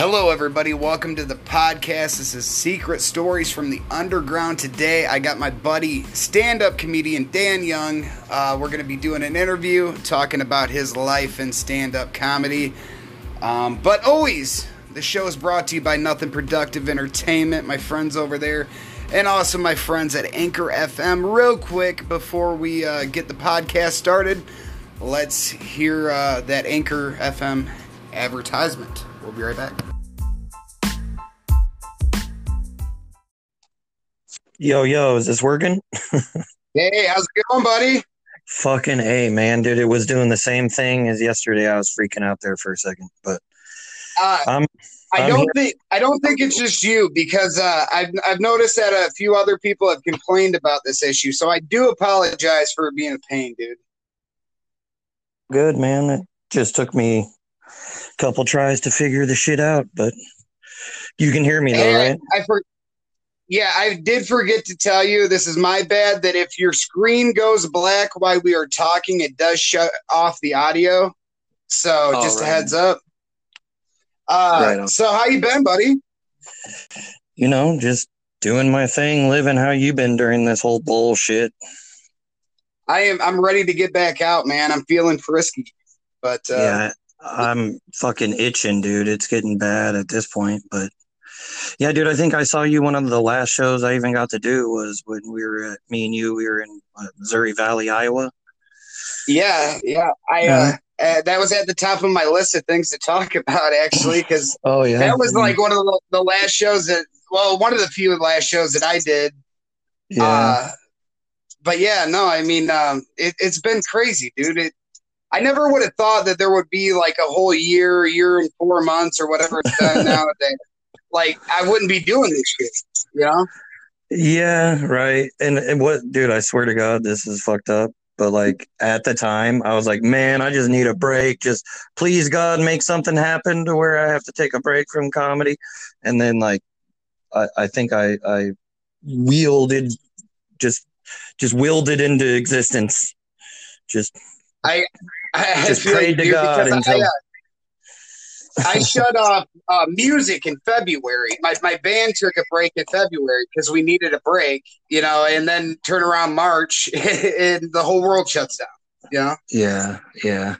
Hello, everybody. Welcome to the podcast. This is Secret Stories from the Underground. Today, I got my buddy, stand up comedian Dan Young. Uh, we're going to be doing an interview talking about his life in stand up comedy. Um, but always, the show is brought to you by Nothing Productive Entertainment, my friends over there, and also my friends at Anchor FM. Real quick, before we uh, get the podcast started, let's hear uh, that Anchor FM advertisement. We'll be right back. Yo, yo, is this working? Hey, how's it going, buddy? Fucking A, man, dude. It was doing the same thing as yesterday. I was freaking out there for a second, but Uh, I'm, I I'm don't here. think I don't think it's just you because uh, I've I've noticed that a few other people have complained about this issue. So I do apologize for being a pain, dude. good, man. It just took me a couple tries to figure the shit out, but you can hear me though, Hey, right? I for, yeah, I did forget to tell you. This is my bad. That if your screen goes black while we are talking, it does shut off the audio. So Oh, just a heads up. Uh, Right so how you been, buddy? You know, just doing my thing, living how you been during this whole bullshit. I am. I'm ready to get back out, man. I'm feeling frisky, but uh, yeah, I'm fucking itching, dude. It's getting bad at this point, but yeah, dude, I think I saw you one of the last shows I even got to do was when we were at me and you, we were in uh, Missouri Valley, Iowa. Yeah, yeah. I uh, uh, that was at the top of my list of things to talk about actually, because Oh yeah, that was like one of the, the last shows that, well, one of the few last shows that I did. yeah, Uh, but yeah, no, I mean, um, it, it's been crazy, dude. It, I never would have thought that there would be like a whole year, year and four months or whatever it's done nowadays. Like I wouldn't be doing this shit, you know? yeah, right. And, and what, dude? I swear to God, this is fucked up. But like at the time, I was like, man, I just need a break. Just please, God, make something happen to where I have to take a break from comedy. And then like, I, I think I I wielded just just willed it into existence. Just I, I Just prayed to God until- I, uh, I shut off uh, music in February. My my band took a break in February because we needed a break, you know, and then turn around March and the whole world shuts down. Know? Yeah, yeah.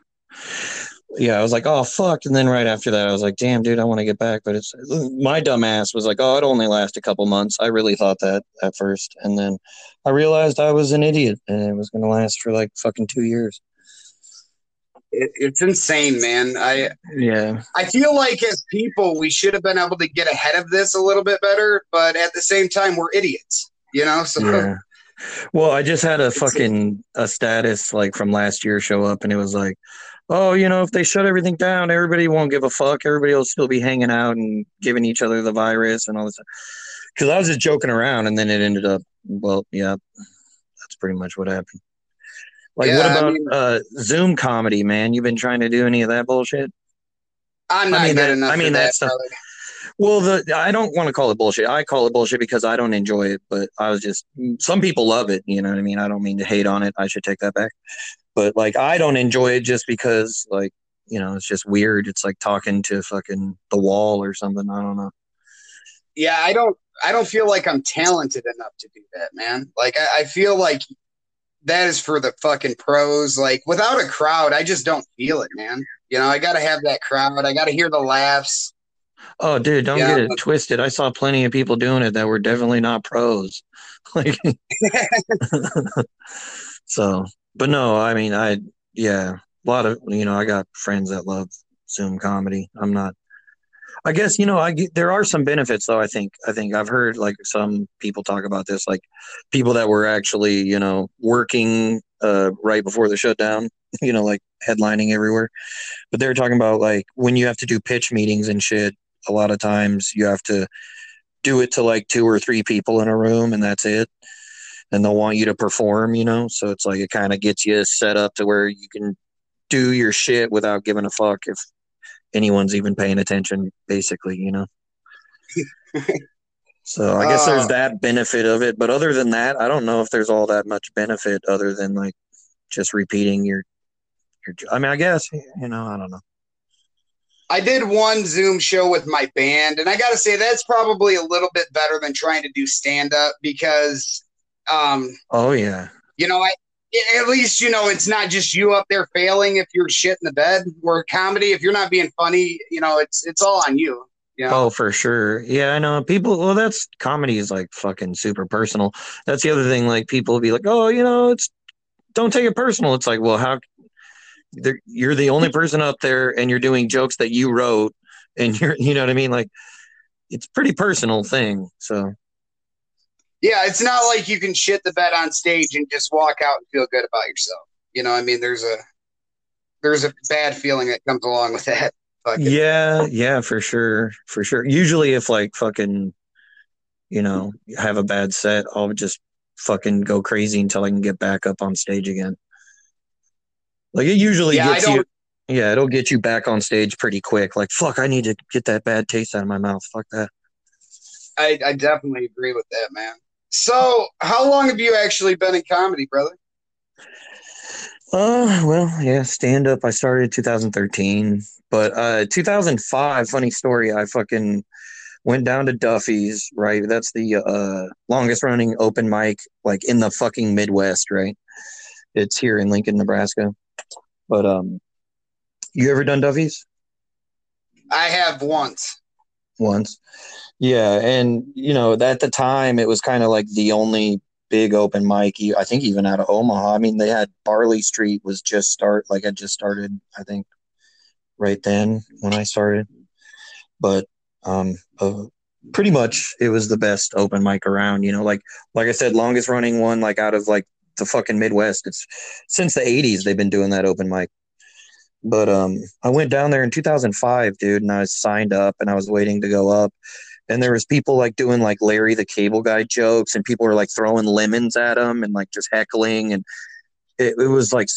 Yeah, I was like, oh fuck. And then right after that I was like, damn dude, I want to get back. But it's my dumb ass was like, oh, it only last a couple months. I really thought that at first. And then I realized I was an idiot and it was gonna last for like fucking two years. It, it's insane, man. I Yeah. I feel like as people we should have been able to get ahead of this a little bit better, but at the same time we're idiots. You know? So Yeah. Well, I just had a fucking a status like from last year show up and it was like, oh, you know, if they shut everything down, everybody won't give a fuck. Everybody will still be hanging out and giving each other the virus and all this. Because I was just joking around and then it ended up, well, yeah, that's pretty much what happened. Like, Yeah, what I about mean- uh, Zoom comedy, man? You've been trying to do any of that bullshit? I'm I not mean, good that- enough I mean, for that. that's the- Well, the I don't want to call it bullshit. I call it bullshit because I don't enjoy it. But I was just some people love it. You know what I mean? I don't mean to hate on it. I should take that back. But like I don't enjoy it just because like you know it's just weird. It's like talking to fucking the wall or something. I don't know. yeah, I don't I don't feel like I'm talented enough to do that, man. Like I, I feel like that is for the fucking pros. Like without a crowd, I just don't feel it, man. You know, I gotta have that crowd. I gotta hear the laughs. Oh, dude, don't Yeah, get it twisted. I saw plenty of people doing it that were definitely not pros. Like, so, but no, I mean, I yeah, a lot of you know, I got friends that love Zoom comedy. I'm not. I guess you know, I there are some benefits though. I think I think I've heard like some people talk about this, like people that were actually you know working uh, right before the shutdown, you know, like headlining everywhere. But they're talking about like when you have to do pitch meetings and shit. A lot of times you have to do it to like two or three people in a room, and that's it. And they'll want you to perform, you know. So it's like it kind of gets you set up to where you can do your shit without giving a fuck if anyone's even paying attention, basically, you know. So I guess there's Uh, that benefit of it, but other than that, I don't know if there's all that much benefit other than like just repeating your your. I mean, I guess you know, I don't know. I did one Zoom show with my band, and I got to say that's probably a little bit better than trying to do stand up because, um, oh yeah, you know, I at least you know it's not just you up there failing if you're shit in the bed. Where comedy, if you're not being funny, you know, it's it's all on you. Oh, for sure. Yeah, I know. People, well, that's comedy is like fucking super personal. That's the other thing. Like, people will be like, oh, you know, it's don't take it personal. It's like, well, how you're the only person up there and you're doing jokes that you wrote and you're, you know what I mean? Like, it's pretty personal thing. So, yeah, it's not like you can shit the bed on stage and just walk out and feel good about yourself. You know, I mean, there's a there's a bad feeling that comes along with that. Fucking. Yeah, yeah, for sure, for sure. Usually, if like fucking, you know, have a bad set, I'll just fucking go crazy until I can get back up on stage again. Like it usually yeah, gets you. Yeah, it'll get you back on stage pretty quick. Like fuck, I need to get that bad taste out of my mouth. Fuck that. I, I definitely agree with that, man. So, how long have you actually been in comedy, brother? Uh, well, yeah, stand up. I started 2013, but uh, 2005. Funny story. I fucking went down to Duffy's. Right, that's the uh longest running open mic like in the fucking Midwest. Right, it's here in Lincoln, Nebraska. But um, you ever done Duffy's? I have once. Once. Yeah, and you know, at the time, it was kind of like the only big open mic. I think even out of Omaha. I mean, they had Barley Street was just start like I just started. I think right then when I started, but um, uh, pretty much it was the best open mic around. You know, like like I said, longest running one like out of like the fucking Midwest. It's since the '80s they've been doing that open mic. But um, I went down there in 2005, dude, and I signed up and I was waiting to go up and there was people like doing like Larry the Cable Guy jokes, and people were like throwing lemons at him and like just heckling, and it, it was like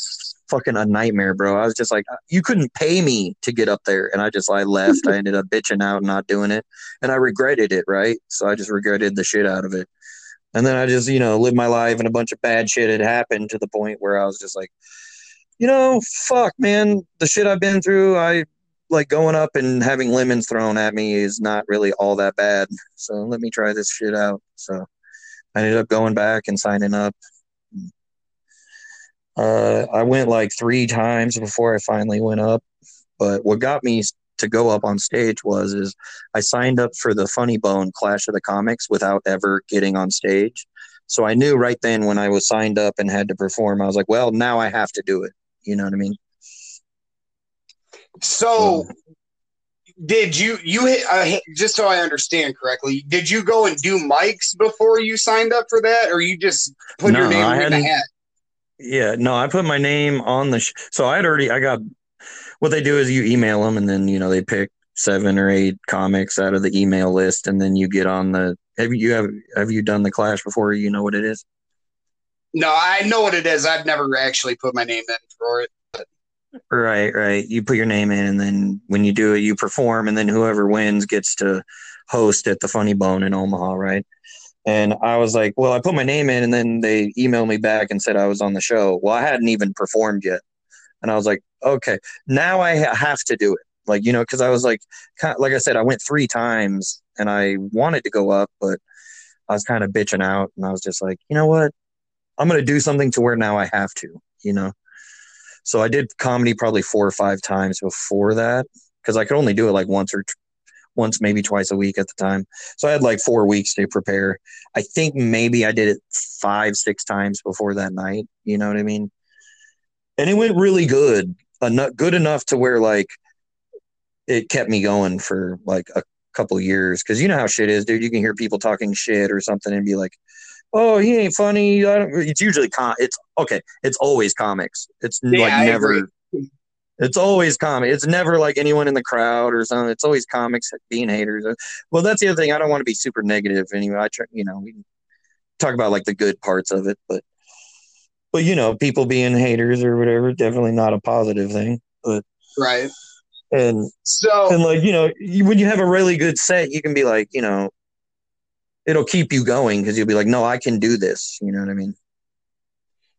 fucking a nightmare, bro. I was just like, you couldn't pay me to get up there, and I just I left. I ended up bitching out, and not doing it, and I regretted it, right? So I just regretted the shit out of it, and then I just you know lived my life, and a bunch of bad shit had happened to the point where I was just like, you know, fuck, man, the shit I've been through, I like going up and having lemons thrown at me is not really all that bad. So let me try this shit out. So I ended up going back and signing up. Uh, I went like three times before I finally went up. But what got me to go up on stage was is I signed up for the Funny Bone Clash of the Comics without ever getting on stage. So I knew right then when I was signed up and had to perform, I was like, well, now I have to do it. You know what I mean? So, did you you uh, just so I understand correctly? Did you go and do mics before you signed up for that, or you just put no, your name I in the hat? Yeah, no, I put my name on the. Sh- so I had already. I got what they do is you email them, and then you know they pick seven or eight comics out of the email list, and then you get on the. Have you have have you done the clash before? You know what it is. No, I know what it is. I've never actually put my name in for it. Right, right. You put your name in, and then when you do it, you perform, and then whoever wins gets to host at the Funny Bone in Omaha, right? And I was like, well, I put my name in, and then they emailed me back and said I was on the show. Well, I hadn't even performed yet, and I was like, okay, now I have to do it, like you know, because I was like, kind of, like I said, I went three times, and I wanted to go up, but I was kind of bitching out, and I was just like, you know what, I'm gonna do something to where now I have to, you know. So I did comedy probably four or five times before that because I could only do it like once or t- once, maybe twice a week at the time. So I had like four weeks to prepare. I think maybe I did it five, six times before that night. You know what I mean? And it went really good, good enough to where like it kept me going for like a couple years. Because you know how shit is, dude. You can hear people talking shit or something and be like, oh, he ain't funny. it's usually com. It's okay. It's always comics. It's yeah, like I never. Agree. It's always comic. It's never like anyone in the crowd or something. It's always comics being haters. Well, that's the other thing. I don't want to be super negative anyway. I try, you know, we talk about like the good parts of it, but but you know, people being haters or whatever, definitely not a positive thing. But right. And so and like you know, when you have a really good set, you can be like, you know, it'll keep you going because you'll be like, no, I can do this. You know what I mean?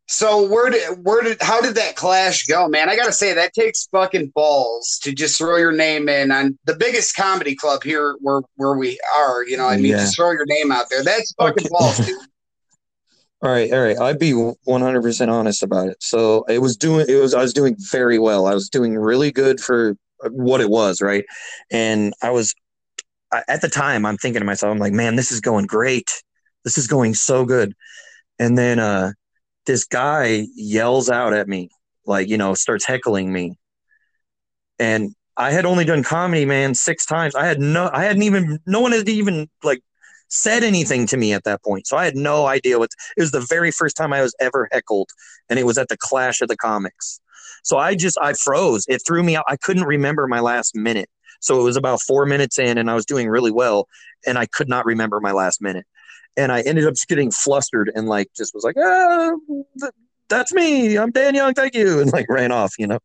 So where did where did how did that clash go, man? I gotta say that takes fucking balls to just throw your name in on the biggest comedy club here where where we are. You know, I mean, yeah. just throw your name out there. That's fucking okay. balls, dude. All right, all right. I'd be 100% honest about it. So it was doing, it was, I was doing very well. I was doing really good for what it was, right? And I was, at the time, I'm thinking to myself, I'm like, man, this is going great. This is going so good. And then uh, this guy yells out at me, like, you know, starts heckling me. And I had only done comedy, man, six times. I had no, I hadn't even, no one had even like said anything to me at that point. So I had no idea what it was the very first time I was ever heckled and it was at the Clash of the Comics. So I just I froze. It threw me out. I couldn't remember my last minute. So it was about 4 minutes in and I was doing really well and I could not remember my last minute. And I ended up just getting flustered and like just was like, "Ah, that's me. I'm Dan Young. Thank you." And like ran off, you know.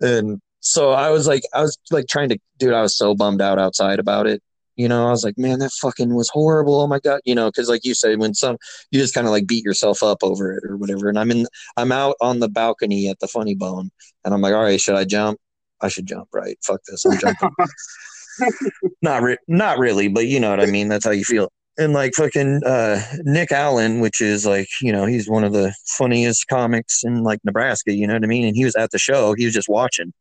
And so I was like I was like trying to dude, I was so bummed out outside about it you know, I was like, man, that fucking was horrible. Oh my god, you know, because like you said, when some you just kind of like beat yourself up over it or whatever. And I'm in, I'm out on the balcony at the Funny Bone, and I'm like, all right, should I jump? I should jump, right? Fuck this, I'm jumping. not re- not really, but you know what I mean. That's how you feel. And like fucking uh, Nick Allen, which is like you know he's one of the funniest comics in like Nebraska. You know what I mean? And he was at the show. He was just watching,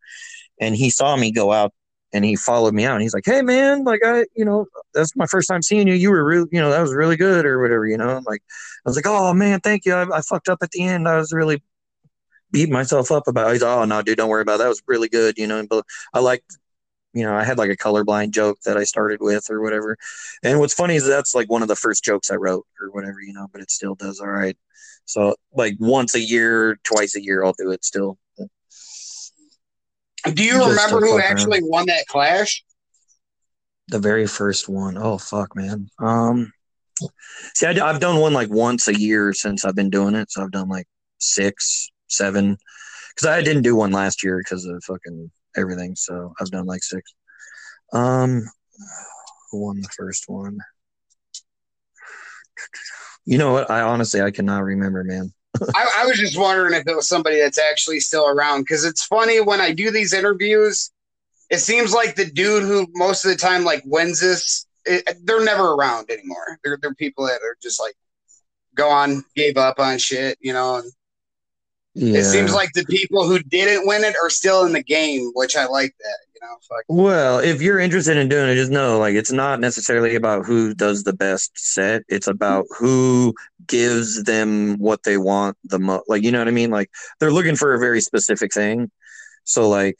and he saw me go out and he followed me out and he's like, Hey man, like I, you know, that's my first time seeing you. You were really, you know, that was really good or whatever, you know, I'm like, I was like, Oh man, thank you. I, I fucked up at the end. I was really beating myself up about it. He's, Oh no, dude, don't worry about it. That was really good. You know, but I like, you know, I had like a colorblind joke that I started with or whatever. And what's funny is that's like one of the first jokes I wrote or whatever, you know, but it still does all right. So like once a year, twice a year, I'll do it still. Do you Just remember who actually around. won that clash? The very first one. Oh fuck, man. Um, see, I, have done one like once a year since I've been doing it. So I've done like six, seven. Because I didn't do one last year because of fucking everything. So I've done like six. Um, who won the first one? You know what? I honestly I cannot remember, man. I, I, was just wondering if it was somebody that's actually still around because it's funny when I do these interviews. It seems like the dude who most of the time like wins this, it, they're never around anymore. They're they're people that are just like go on, gave up on shit, you know. And yeah. It seems like the people who didn't win it are still in the game, which I like that. You know, fuck. Well, if you're interested in doing it, just know like it's not necessarily about who does the best set. It's about who gives them what they want the most. Like you know what I mean? Like they're looking for a very specific thing. So like,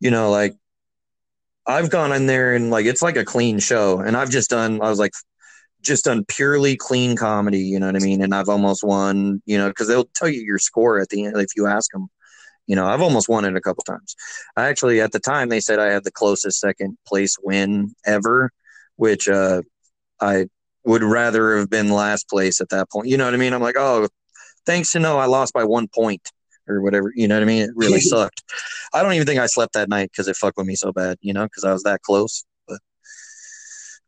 you know, like I've gone in there and like it's like a clean show, and I've just done. I was like just done purely clean comedy, you know what I mean? And I've almost won, you know, because they'll tell you your score at the end if you ask them. You know, I've almost won it a couple times. I actually, at the time, they said I had the closest second place win ever, which uh, I would rather have been last place at that point. You know what I mean? I'm like, oh, thanks to know I lost by one point or whatever. You know what I mean? It really sucked. I don't even think I slept that night because it fucked with me so bad, you know, because I was that close. But,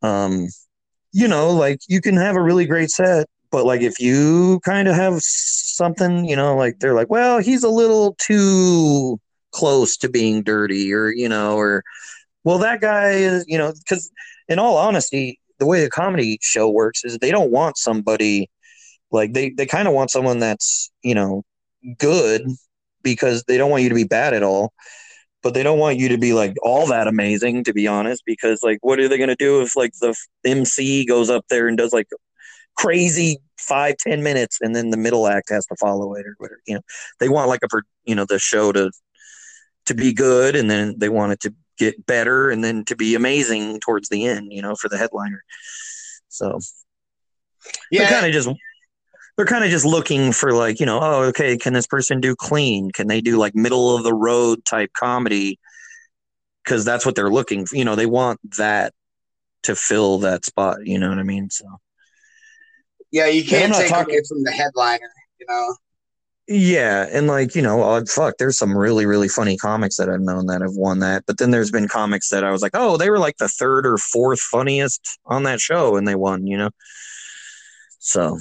um, you know, like you can have a really great set, but like if you kind of have something, you know, like they're like, well, he's a little too close to being dirty, or you know, or well, that guy is, you know, because in all honesty, the way a comedy show works is they don't want somebody like they they kind of want someone that's you know good because they don't want you to be bad at all but they don't want you to be like all that amazing to be honest because like what are they going to do if like the mc goes up there and does like crazy five ten minutes and then the middle act has to follow it or whatever you know? They want like a you know the show to to be good and then they want it to get better and then to be amazing towards the end you know for the headliner. So yeah. kind of just they're kind of just looking for like you know oh okay can this person do clean? Can they do like middle of the road type comedy? Because that's what they're looking for you know they want that to fill that spot you know what i mean? So yeah you can't take talking, away from the headliner you know? Yeah and like you know oh, fuck there's some really really funny comics that i've known that have won that but then there's been comics that i was like oh they were like the third or fourth funniest on that show and they won you know? So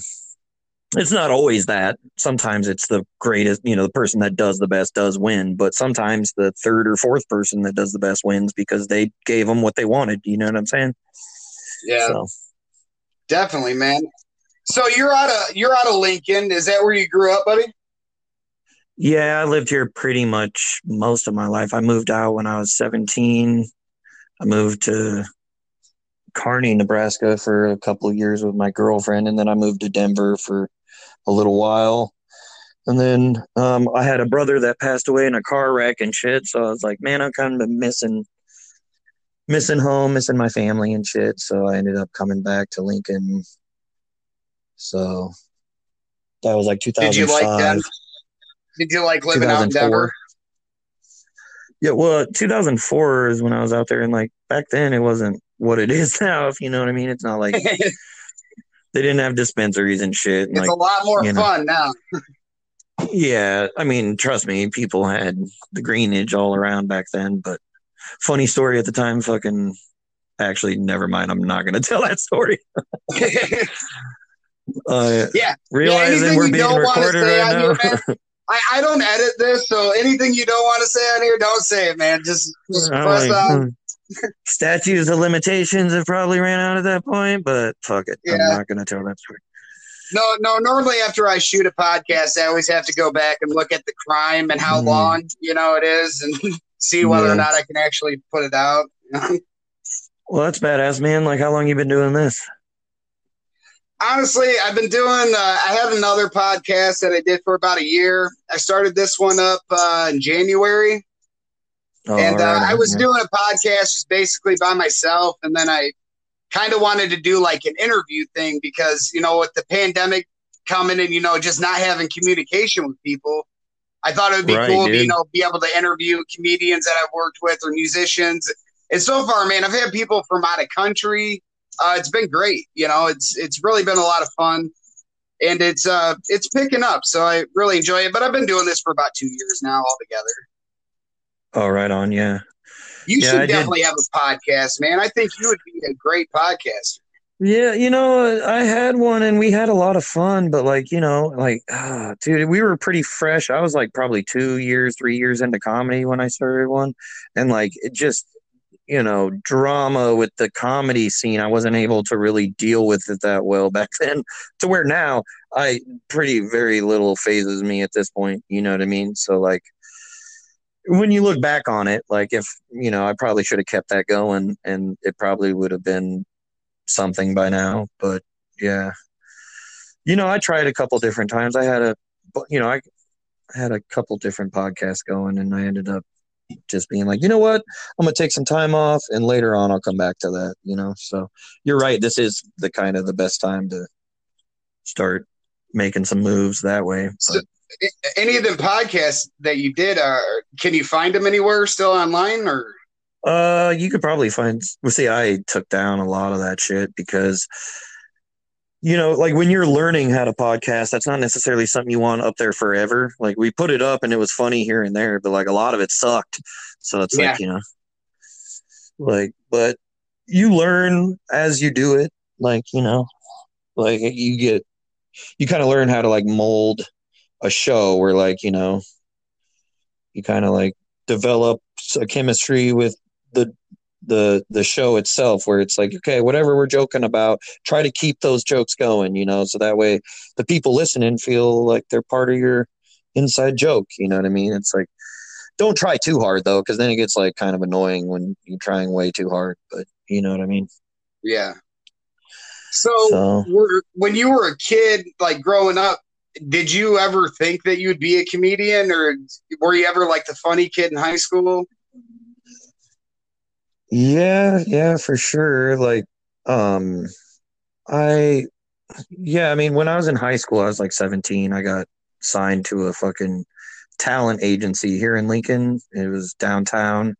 it's not always that. Sometimes it's the greatest, you know, the person that does the best does win, but sometimes the third or fourth person that does the best wins because they gave them what they wanted. You know what I'm saying? Yeah. So. Definitely, man. So you're out of you're out of Lincoln. Is that where you grew up, buddy? Yeah, I lived here pretty much most of my life. I moved out when I was 17. I moved to Kearney, Nebraska for a couple of years with my girlfriend, and then I moved to Denver for a little while. And then um, I had a brother that passed away in a car wreck and shit. So I was like, man, I'm kind of missing missing home, missing my family and shit. So I ended up coming back to Lincoln. So that was like 2005. Did you like Denver? Did you like living out in Denver? Yeah, well, 2004 is when I was out there, and like back then, it wasn't what it is now. If you know what I mean, it's not like they didn't have dispensaries and shit. And it's like, a lot more fun know. now. yeah, I mean, trust me, people had the greenage all around back then. But funny story at the time, fucking. Actually, never mind. I'm not going to tell that story. uh, yeah, realizing yeah, we're being recorded right now. Here, I, I don't edit this, so anything you don't want to say on here, don't say it, man. Just, just press on. Statutes of limitations have probably ran out at that point, but fuck it. Yeah. I'm not going to tell that story. No, no. Normally, after I shoot a podcast, I always have to go back and look at the crime and how mm. long you know it is, and see whether yeah. or not I can actually put it out. well, that's badass, man. Like, how long you been doing this? honestly, I've been doing. Uh, I had another podcast that I did for about a year. I started this one up uh, in January, oh, and uh. I was yeah. doing a podcast just basically by myself, and then I kind of wanted to do like an interview thing because you know with the pandemic coming and you know just not having communication with people. I thought it would be right, cool dude. to you know be able to interview comedians that I've worked with or musicians. And so far, man, I've had people from out of country, uh, it's been great. You know, it's it's really been a lot of fun, and it's uh it's picking up. So I really enjoy it. But I've been doing this for about two years now altogether. Oh, right on, yeah. You yeah, should I definitely did. have a podcast, man. I think you would be a great podcaster. Yeah, you know, I had one and we had a lot of fun, but like, you know, like, ah, dude, we were pretty fresh. I was like probably two years, three years into comedy when I started one. And like, it just, you know drama with the comedy scene i wasn't able to really deal with it that well back then to where now i pretty very little fazes me at this point you know what i mean so like when you look back on it like if you know i probably should have kept that going and it probably would have been something by now but yeah you know i tried a couple different times i had a you know i had a couple different podcasts going and i ended up just being like, you know what, I'm gonna take some time off, and later on I'll come back to that. You know, so you're right. This is the kind of the best time to start making some moves that way. So, any of the podcasts that you did, uh, can you find them anywhere still online or? Uh, you could probably find. Well, see, I took down a lot of that shit because you know, like when you're learning how to podcast, that's not necessarily something you want up there forever. Like we put it up and it was funny here and there, but like a lot of it sucked. So it's yeah. like, you know, like, but you learn as you do it. Like, you know, like you get, you kind of learn how to like mold a show where like, you know, you kind of like develop a chemistry with the the the show itself where it's like okay whatever we're joking about try to keep those jokes going you know so that way the people listening feel like they're part of your inside joke you know what i mean? It's like don't try too hard though because then it gets like kind of annoying when you're trying way too hard but you know what i mean? Yeah. So, so when you were a kid like growing up did you ever think that you'd be a comedian or were you ever like the funny kid in high school yeah, yeah, for sure. Like, um, I, yeah, I mean, when I was in high school, I was like 17. I got signed to a fucking talent agency here in Lincoln. It was downtown.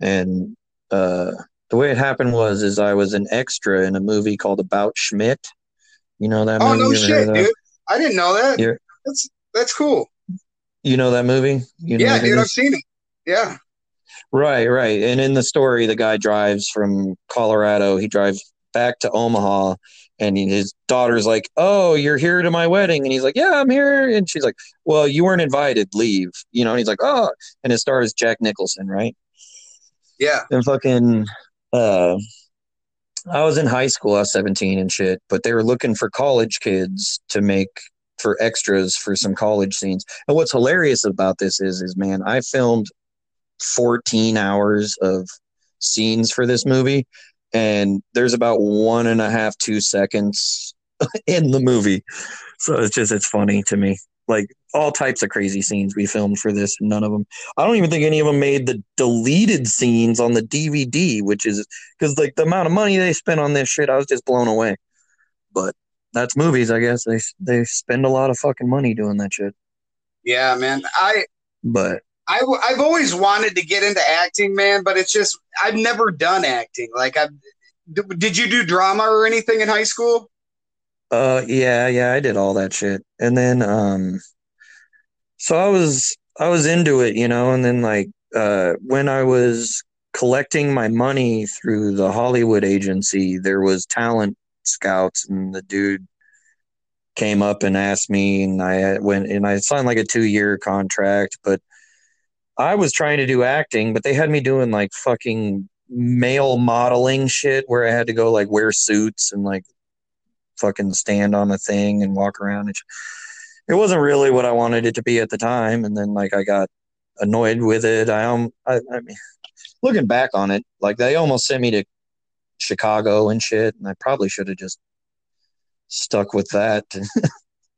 And, uh, the way it happened was, is I was an extra in a movie called About Schmidt. You know that? Oh movie? no shit, dude! I didn't know that. You're, that's that's cool. You know that movie? You know yeah, dude, I've seen it. Yeah. Right, right. And in the story, the guy drives from Colorado. He drives back to Omaha, and his daughter's like, "Oh, you're here to my wedding," and he's like, "Yeah, I'm here," and she's like, "Well, you weren't invited. Leave." You know, and he's like, "Oh," and his star is Jack Nicholson, right? Yeah. And fucking, uh, I was in high school. I was 17 and shit, but they were looking for college kids to make for extras for some college scenes. And what's hilarious about this is, is man, I filmed 14 hours of scenes for this movie, and there's about one and a half, two seconds in the movie. So it's just, it's funny to me. Like all types of crazy scenes we filmed for this, none of them. I don't even think any of them made the deleted scenes on the DVD, which is because like the amount of money they spent on this shit, I was just blown away. But that's movies, I guess. They they spend a lot of fucking money doing that shit. Yeah, man. I but I I've always wanted to get into acting, man, but it's just I've never done acting. Like I did you do drama or anything in high school? Uh yeah, yeah, I did all that shit. And then um so I was I was into it, you know, and then like uh when I was collecting my money through the Hollywood agency, there was talent scouts, and the dude came up and asked me, and I went and I signed like a two year contract, but I was trying to do acting, but they had me doing like fucking male modeling shit where I had to go like wear suits and like fucking stand on a thing and walk around. It, it wasn't really what I wanted it to be at the time, and then like I got annoyed with it. I um, I, I mean, looking back on it, like they almost sent me to Chicago and shit. And I probably should have just stuck with that.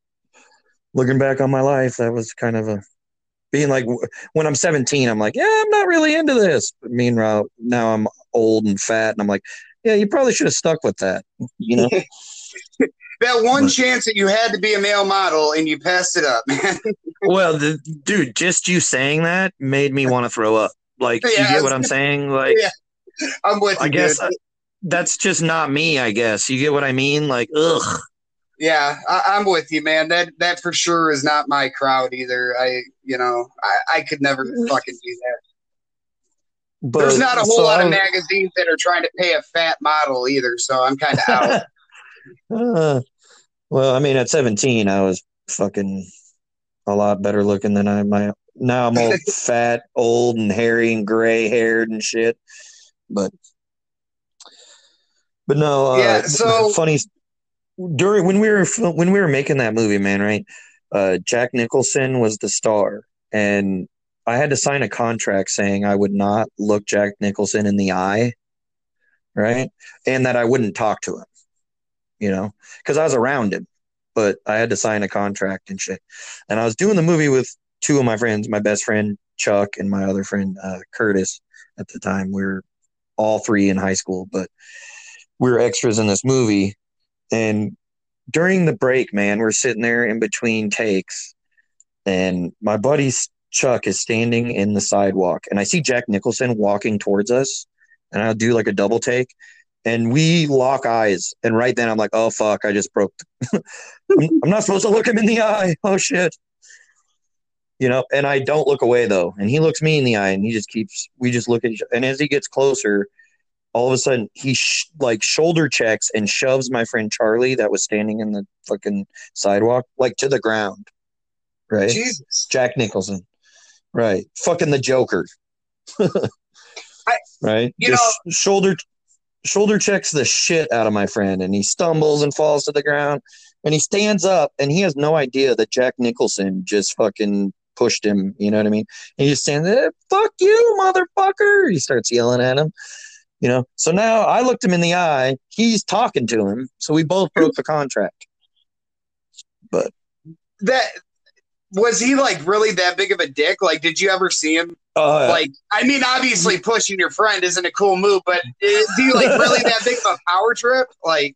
Looking back on my life, that was kind of a being like when I'm 17, I'm like, yeah, I'm not really into this. But meanwhile, now I'm old and fat, and I'm like, yeah, you probably should have stuck with that. You know. that one but, chance that you had to be a male model and you passed it up, man. well, the, dude, just you saying that made me want to throw up. Like, yeah, you get what I'm saying? Like, yeah, I'm with you. I guess uh, that's just not me, I guess. You get what I mean? Like, ugh. Yeah, I, am with you, man. That that for sure is not my crowd either. I, you know, I, I could never fucking do that. But, There's not a whole so lot of magazines that are trying to pay a fat model either, so I'm kind of out. Uh, well, I mean, at 17, I was fucking a lot better looking than I am. Now I'm all fat, old, and hairy, and gray haired and shit. But but no, uh, yeah. So funny during when we were when we were making that movie, man. Right, uh, Jack Nicholson was the star, and I had to sign a contract saying I would not look Jack Nicholson in the eye, right, and that I wouldn't talk to him, you know, because I was around him, but I had to sign a contract and shit. And I was doing the movie with two of my friends, my best friend Chuck and my other friend uh, Curtis. At the time, we were all three in high school, but we were extras in this movie and during the break man we're sitting there in between takes and my buddy chuck is standing in the sidewalk and i see jack nicholson walking towards us and i'll do like a double take and we lock eyes and right then i'm like oh fuck i just broke i'm not supposed to look him in the eye oh shit you know and i don't look away though and he looks me in the eye and he just keeps we just look at each other and as he gets closer all of a sudden he sh- like shoulder checks and shoves my friend Charlie that was standing in the fucking sidewalk like to the ground. Right? Jesus. Jack Nicholson. Right. Fucking the Joker. I, right? You Just know, shoulder shoulder checks the shit out of my friend and he stumbles and falls to the ground and he stands up and he has no idea that Jack Nicholson just fucking pushed him, you know what I mean? And he just stands there, fuck you, motherfucker. He starts yelling at him. You know, so now I looked him in the eye. He's talking to him, so we both broke the contract. But that was he like really that big of a dick? Like, did you ever see him? Uh, like, I mean, obviously pushing your friend isn't a cool move, but is he like really that big of a power trip? Like,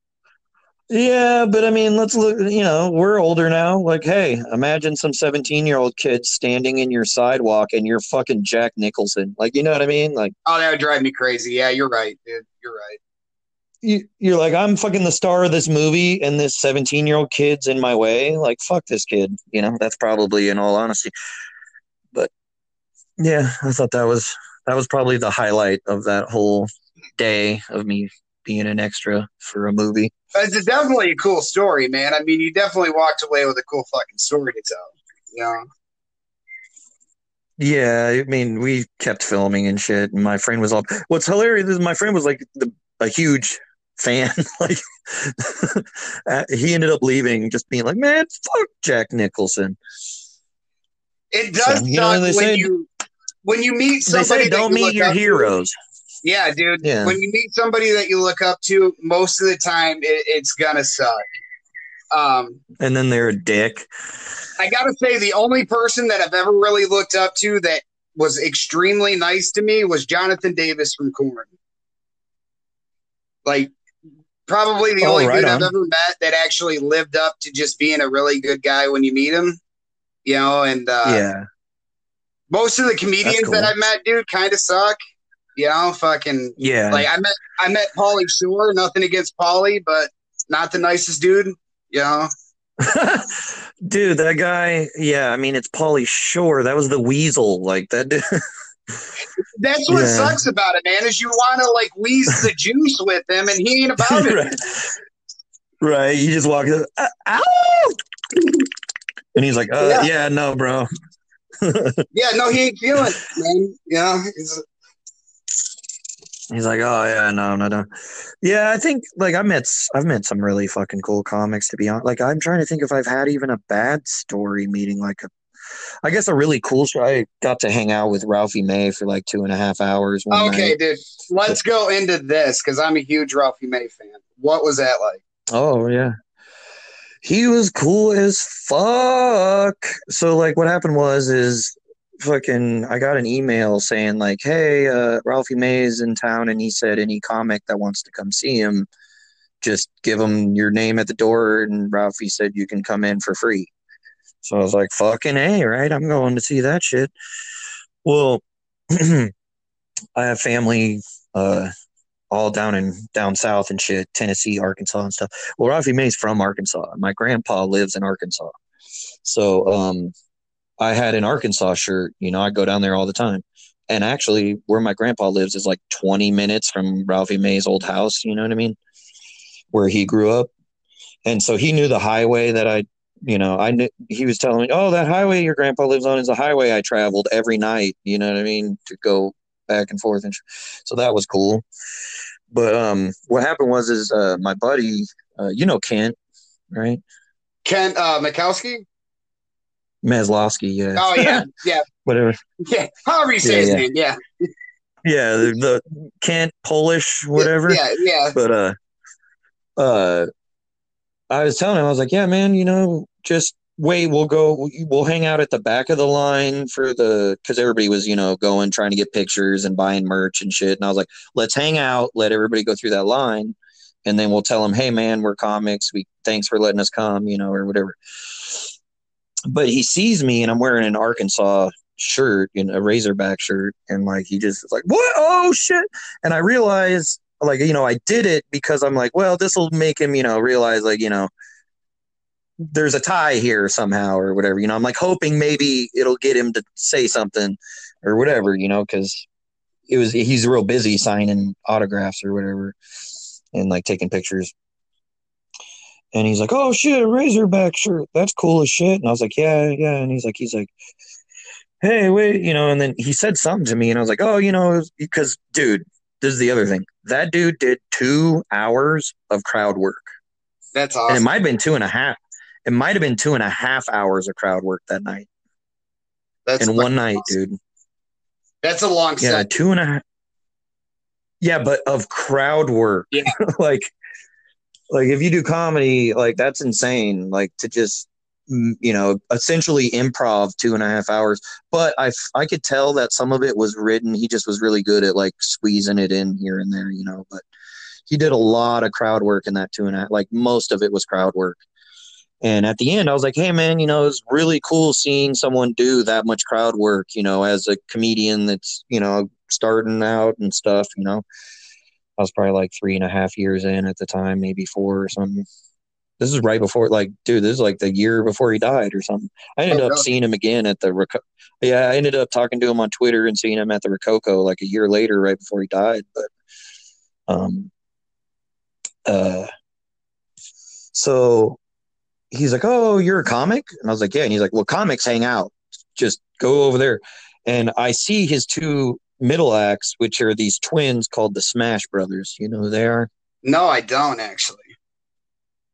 yeah, but I mean, let's look. You know, we're older now. Like, hey, imagine some seventeen-year-old kid standing in your sidewalk, and you're fucking Jack Nicholson. Like, you know what I mean? Like, oh, that would drive me crazy. Yeah, you're right, dude. You're right. You, you're like, I'm fucking the star of this movie, and this seventeen-year-old kid's in my way. Like, fuck this kid. You know, that's probably in all honesty. But yeah, I thought that was that was probably the highlight of that whole day of me being an extra for a movie. It's definitely a cool story, man. I mean, you definitely walked away with a cool fucking story to tell. You know? Yeah, I mean, we kept filming and shit, and my friend was all. What's hilarious is my friend was like the, a huge fan. like, he ended up leaving, just being like, "Man, fuck Jack Nicholson." It does so, you know, when say, you when you meet somebody. "Don't meet your heroes." To, yeah, dude. Yeah. When you meet somebody that you look up to, most of the time it, it's gonna suck. Um, and then they're a dick. I gotta say, the only person that I've ever really looked up to that was extremely nice to me was Jonathan Davis from Korn. Like, probably the oh, only right dude on. I've ever met that actually lived up to just being a really good guy when you meet him. You know, and uh, yeah, most of the comedians cool. that I've met, dude, kind of suck. You know, fucking yeah. Like I met I met Pauly Shore. Nothing against Pauly, but not the nicest dude. You know. dude, that guy. Yeah, I mean, it's Pauly Shore. That was the weasel. Like that. Dude. That's what yeah. sucks about it, man. Is you want to like wheeze the juice with him, and he ain't about it. right. right. You just walk in, uh, ow, and he's like, uh, yeah. yeah, no, bro. yeah, no, he ain't feeling it, man. You know, He's like, oh yeah, no, no, no. Yeah, I think like I met I've met some really fucking cool comics to be honest. Like I'm trying to think if I've had even a bad story meeting like a I guess a really cool show. I got to hang out with Ralphie May for like two and a half hours. okay, night. dude. Let's go into this because I'm a huge Ralphie May fan. What was that like? Oh yeah. He was cool as fuck. So like what happened was is fucking I got an email saying like, "Hey, uh, Ralphie May is in town, and he said any comic that wants to come see him, just give him your name at the door." And Ralphie said you can come in for free. So I was like, "Fucking a, right? I'm going to see that shit." Well, I have family uh, all down in down south and shit, Tennessee, Arkansas, and stuff. Well, Ralphie May's from Arkansas. My grandpa lives in Arkansas, so um, I had an Arkansas shirt. You know, I go down there all the time. And actually, where my grandpa lives is like 20 minutes from Ralphie May's old house. You know what I mean? Where he grew up. And so he knew the highway that I, you know, I knew he was telling me, oh, that highway your grandpa lives on is a highway I traveled every night. You know what I mean? To go back and forth. And sh- so that was cool. But um, what happened was, is uh, my buddy, uh, you know, Kent, right? Kent uh, Mikowski? Maslowski, yeah. Oh yeah, yeah. Whatever. Yeah, however you say yeah, his yeah. name, yeah. Yeah, the, the Kent Polish, whatever. Yeah, yeah. But uh, uh, I was telling him, I was like, yeah, man, you know, just wait, we'll go, we'll hang out at the back of the line for the, because everybody was, you know, going trying to get pictures and buying merch and shit. And I was like, let's hang out, let everybody go through that line, and then we'll tell them, hey, man, we're comics. We thanks for letting us come, you know, or whatever but he sees me and I'm wearing an Arkansas shirt, you know, a Razorback shirt, and like he just like, "What? Oh shit!" And I realize, like, you know, I did it because I'm like, well, this will make him, you know, realize, like, you know, there's a tie here somehow or whatever. You know, I'm like hoping maybe it'll get him to say something or whatever, you know, because it was he's real busy signing autographs or whatever and like taking pictures. And he's like, "Oh shit, a Razorback shirt. That's cool as shit." And I was like, "Yeah, yeah." And he's like, "He's like, hey, wait, you know." And then he said something to me, and I was like, "Oh, you know, because dude, this is the other thing. That dude did two hours of crowd work. That's awesome. And it might have been two and a half. It might have been two and a half hours of crowd work that night. That's in one night, dude. That's a long yeah, set. two and a half. Yeah, but of crowd work. Yeah. like like if you do comedy like that's insane like to just you know essentially improv two and a half hours but i i could tell that some of it was written he just was really good at like squeezing it in here and there you know but he did a lot of crowd work in that two and a half like most of it was crowd work and at the end i was like hey man you know it's really cool seeing someone do that much crowd work you know as a comedian that's you know starting out and stuff you know I was probably like three and a half years in at the time, maybe four or something. This is right before, like, dude, this is like the year before he died or something. I ended oh, up seeing him again at the, yeah, I ended up talking to him on Twitter and seeing him at the Rococo like a year later, right before he died. But, um, uh, so he's like, "Oh, you're a comic," and I was like, "Yeah," and he's like, "Well, comics hang out. Just go over there." And I see his two middle acts, which are these twins called the Smash Brothers. You know who they are? No, I don't actually.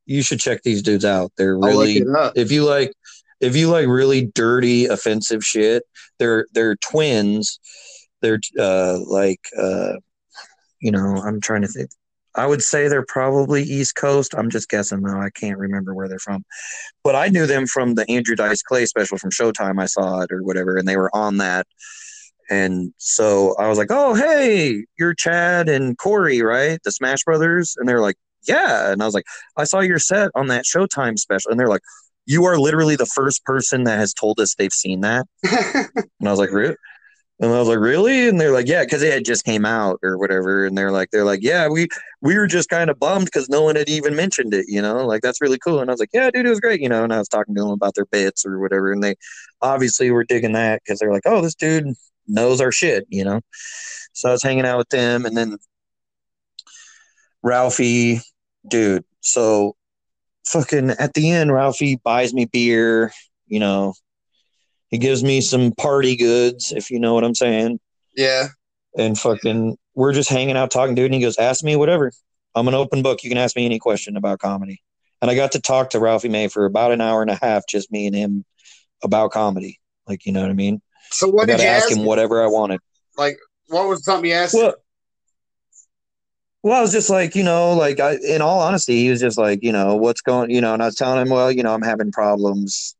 You should check these dudes out. They're really if you like if you like really dirty offensive shit they're they're twins they're uh like uh you know i'm trying to think i would say they're probably east coast. I'm just guessing though. I can't remember where they're from. But i knew them from the andrew dice clay special from showtime i saw it or whatever and they were on that. And so i was like oh hey you're chad and corey right? The smash brothers? And they're like yeah. And i was like i saw your set on that showtime special. And they're like you are literally the first person that has told us they've seen that. And I was like, really? And I was like, really? And they're like, yeah, because it had just came out or whatever. And they're like, they're like, yeah, we we were just kind of bummed because no one had even mentioned it, you know, like that's really cool. And I was like, yeah, dude, it was great, you know. And I was talking to them about their bits or whatever, and they obviously were digging that because they're like, oh, this dude knows our shit, you know. So I was hanging out with them, and then Ralphie, dude. So fucking at the end, Ralphie buys me beer, you know. He gives me some party goods, if you know what I'm saying. yeah. And fucking, we're just hanging out talking, dude. And he goes, Ask me whatever. I'm an open book. You can ask me any question about comedy. And I got to talk to Ralphie May for about an hour and a half, just me and him about comedy. Like, you know what I mean? So what I did you ask ask? him whatever I wanted. Like, what was something you asked? Well, well, I was just like, you know, like I, in all honesty, he was just like, you know, what's going, you know, and I was telling him, well, you know, I'm having problems,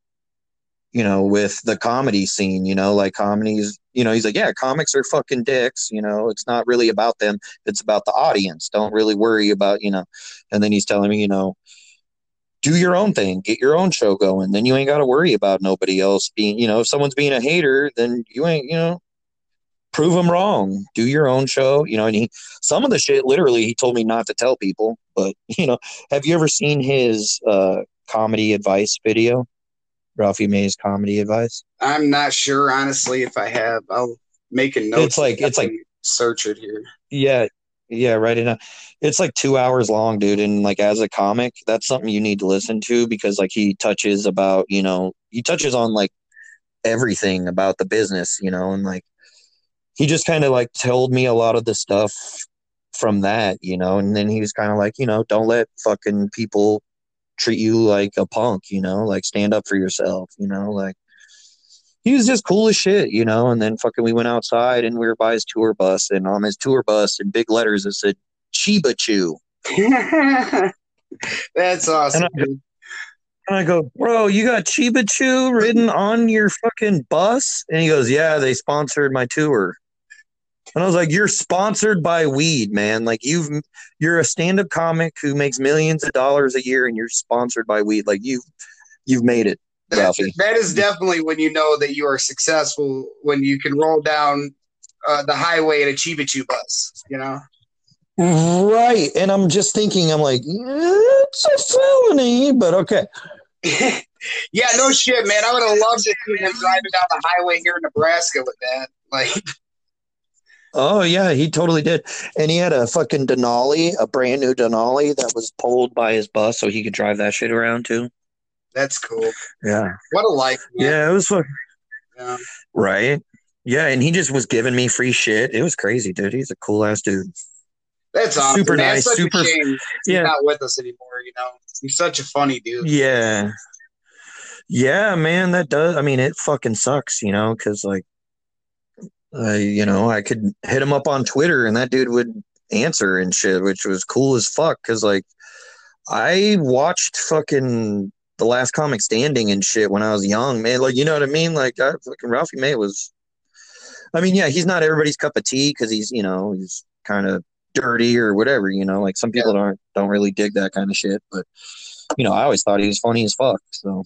you know, with the comedy scene, you know, like comedies, you know, he's like, yeah, comics are fucking dicks, you know, it's not really about them, it's about the audience. Don't really worry about, you know, and then he's telling me, you know, do your own thing, get your own show going, then you ain't got to worry about nobody else being, you know, if someone's being a hater, then you ain't, you know, prove them wrong. Do your own show, you know. And he, some of the shit, literally, he told me not to tell people. But you know, have you ever seen his uh, comedy advice video? Ralphie May's comedy advice. I'm not sure, honestly, if I have. I'll make a note. It's like- it's like- search it here. Yeah, yeah, right. And it's like two hours long, dude. And like as a comic, that's something you need to listen to because like he touches about, you know, he touches on like everything about the business, you know, and like he just kind of like told me a lot of the stuff from that, you know, and then he was kind of like, you know, don't let fucking people treat you like a punk, you know, like stand up for yourself, you know, like he was just cool as shit, you know. And then fucking we went outside and we were by his tour bus, and on his tour bus in big letters it said Cheeba Chew. That's awesome. And I- dude. And I go, bro, you got Cheeba Chew written on your fucking bus? And he goes, yeah, they sponsored my tour. And I was like, you're sponsored by weed, man. Like you've, you're a stand-up comic who makes millions of dollars a year, and you're sponsored by weed. Like you've, you've made it, That- Ralphie. that is definitely when you know that you are successful when you can roll down uh, the highway in a Cheeba Chew bus. You know. Right. And I'm just thinking, I'm like, it's a felony, but okay. yeah, no shit, man. I would have loved to see him driving down the highway here in Nebraska with that. Like, Oh yeah, he totally did. And he had a fucking Denali, a brand new Denali that was pulled by his bus so he could drive that shit around too. that's cool. Yeah. What a life. Man. Yeah, it was fucking Yeah. right. Yeah, and he just was giving me free shit. It was crazy, dude. He's a cool ass dude. That's awesome. Super man. nice, such super- he's Yeah. not with us anymore. You know, he's such a funny dude. Yeah. Yeah, man, that does. I mean, it fucking sucks, you know, because like, uh, you know, I could hit him up on Twitter and that dude would answer and shit, which was cool as fuck. Because like, I watched fucking the last comic standing and shit when I was young, man. Like, you know what I mean? Like, I, fucking Ralphie May was. I mean, yeah, he's not everybody's cup of tea because he's, you know, he's kind of dirty or whatever, you know. Like some people don't don't really dig that kind of shit, but you know, I always thought he was funny as fuck. So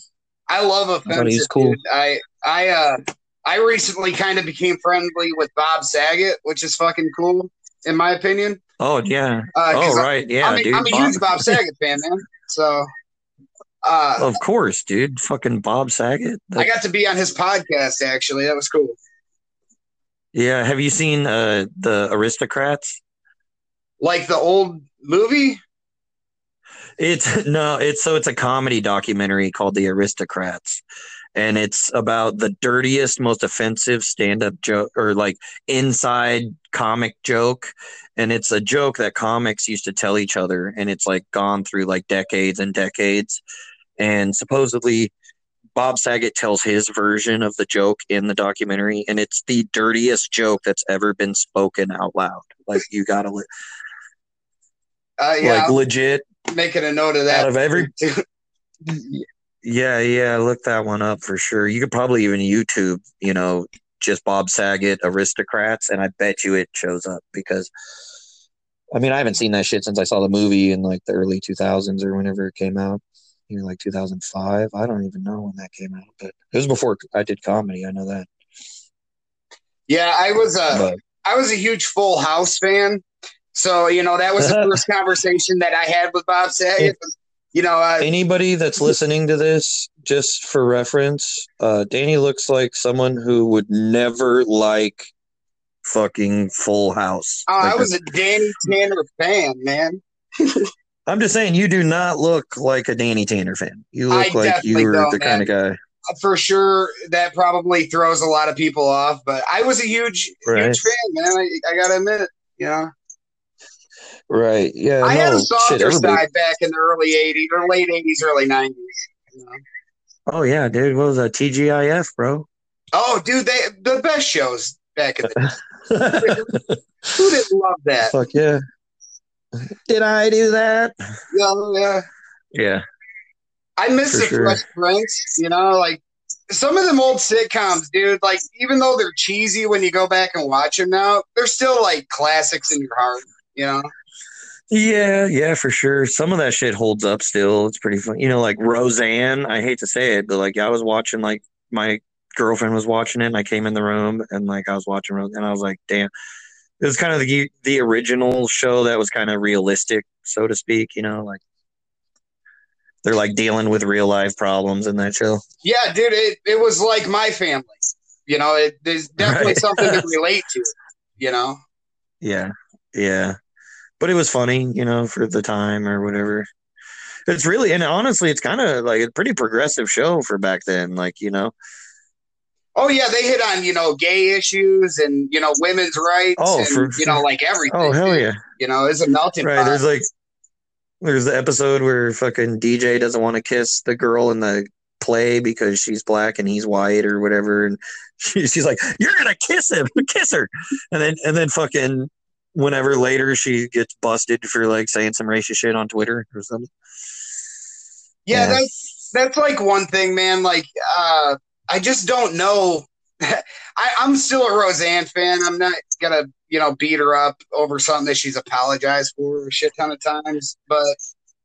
I love offensive. was cool. Dude. I I uh I recently kind of became friendly with Bob Saget, which is fucking cool in my opinion. Oh yeah. Uh, oh right. Yeah, I'm, dude. I'm a Bob- huge Bob Saget fan, man. So uh, Of course, dude. Fucking Bob Saget. I got to be on his podcast. Actually, that was cool. yeah. Have you seen uh the Aristocrats? Like the old movie. It's no, it's so it's a comedy documentary called The Aristocrats. And it's about the dirtiest, most offensive stand up joke or like inside comic joke. And it's a joke that comics used to tell each other. And it's like gone through like decades and decades. And supposedly, Bob Saget tells his version of the joke in the documentary. And it's the dirtiest joke that's ever been spoken out loud. Like, you gotta, li- Uh, yeah, like, I'm legit making a note of that. out of every Yeah, yeah, look that one up for sure. You could probably even YouTube, you know, just Bob Saget aristocrats, and I bet you it shows up because I mean I haven't seen that shit since I saw the movie in like the early two thousands or whenever it came out. You know, like two thousand five. I don't even know when that came out, but it was before I did comedy, I know that. yeah, I was a But I was a huge Full House fan. So you know that was the first conversation that I had with Bob Saget. You know, uh, anybody that's listening to this, just for reference, uh Danny looks like someone who would never like fucking full house. oh, I was a Danny Tanner fan, man. I'm just saying, you do not look like a Danny Tanner fan. You look I like you're the kind of guy, For sure, that probably throws a lot of people off. But I was a huge, Right. huge fan, man. I, I gotta admit it. You know, right? Yeah, I had no, a softer shit, everybody- side back in the early '80s or late '80s, early '90s. You know? Oh yeah, dude, what was that? TGIF, bro. Oh, dude, they the best shows back in the day. Who didn't love that? Fuck yeah. Did I do that? Yeah, yeah. Yeah, I miss For the sure. Fresh Prince. You know, like some of them old sitcoms, dude. Like even though they're cheesy when you go back and watch them now, they're still like classics in your heart. You know. Yeah, yeah, for sure. Some of that shit holds up still. It's pretty fun. You know, like Roseanne. I hate to say it, but like I was watching, like my girlfriend was watching it, and I came in the room, and like I was watching, Rose- and I was like, damn. It was kind of the the original show that was kind of realistic, so to speak. You know, like they're like dealing with real life problems in that show. Yeah, dude. It it was like my family. You know, it, there's definitely Right. something to relate to. You know. Yeah, yeah. But it was funny, you know, for the time or whatever. It's really, and honestly, it's kind of like a pretty progressive show for back then. Like, you know, Oh yeah, they hit on you know gay issues and you know women's rights Oh, and for- you know like oh, everything. oh hell yeah, You know, it's a melting right. pot. There's like, there's the episode where fucking DJ doesn't want to kiss the girl in the play because she's black and he's white or whatever, and she, she's like, "You're gonna kiss him, kiss her," and then and then fucking whenever later she gets busted for like saying some racist shit on Twitter or something. yeah, Yeah. that's that's like one thing, man. Like, uh, I just don't know. I, I'm still a Roseanne fan. I'm not gonna, you know, beat her up over something that she's apologized for a shit ton of times. But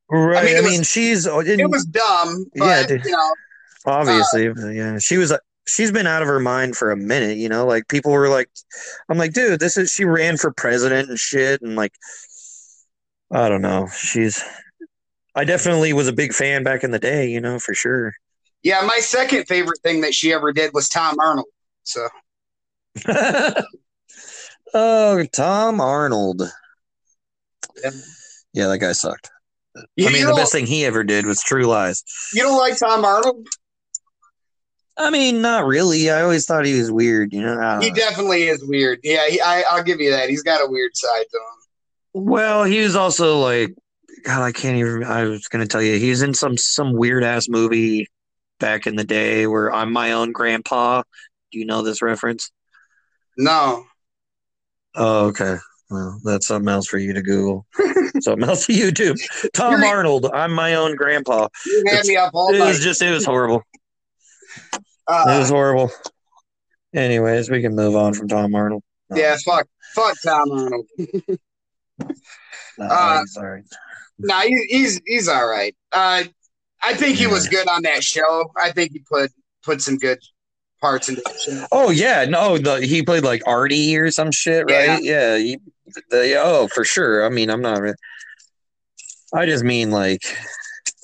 Right. I mean, mean, it was- she's it was dumb. But Yeah, dude. you know, obviously, yeah. She was. She's been out of her mind for a minute. You know, like people were like, "I'm like, dude, this is." She ran for president and shit, and like, I don't know. She's. I definitely was a big fan back in the day. You know, for sure. yeah. My second favorite thing that she ever did was Tom Arnold. So oh, Tom Arnold. Yeah. Yeah, that guy sucked. you, I mean, the best thing he ever did was True Lies. you don't like Tom Arnold? I mean, not really. I always thought he was weird. You know. He know. definitely is weird. Yeah, he, I, I'll give you that. He's got a weird side to him. Well, he was also like, God, I can't even. I was gonna tell you, he was in some some weird ass movie back in the day where I'm my own grandpa. Do you know this reference? No. Oh, okay. Well, that's something else for you to Google. something else to YouTube. Tom Arnold. I'm my own grandpa. You had me up all It night. was just. It was horrible. It Uh, was horrible. Anyways, we can move on from Tom Arnold. No, yeah, fuck, fuck Tom Arnold. no, uh, right. No, he, he's he's all right. Uh, I think he was good on that show. I think he put put some good parts into the show. Oh yeah, no, the, he played like Artie or some shit, right? Yeah, he, the, oh for sure. I mean, I'm not. I just mean like,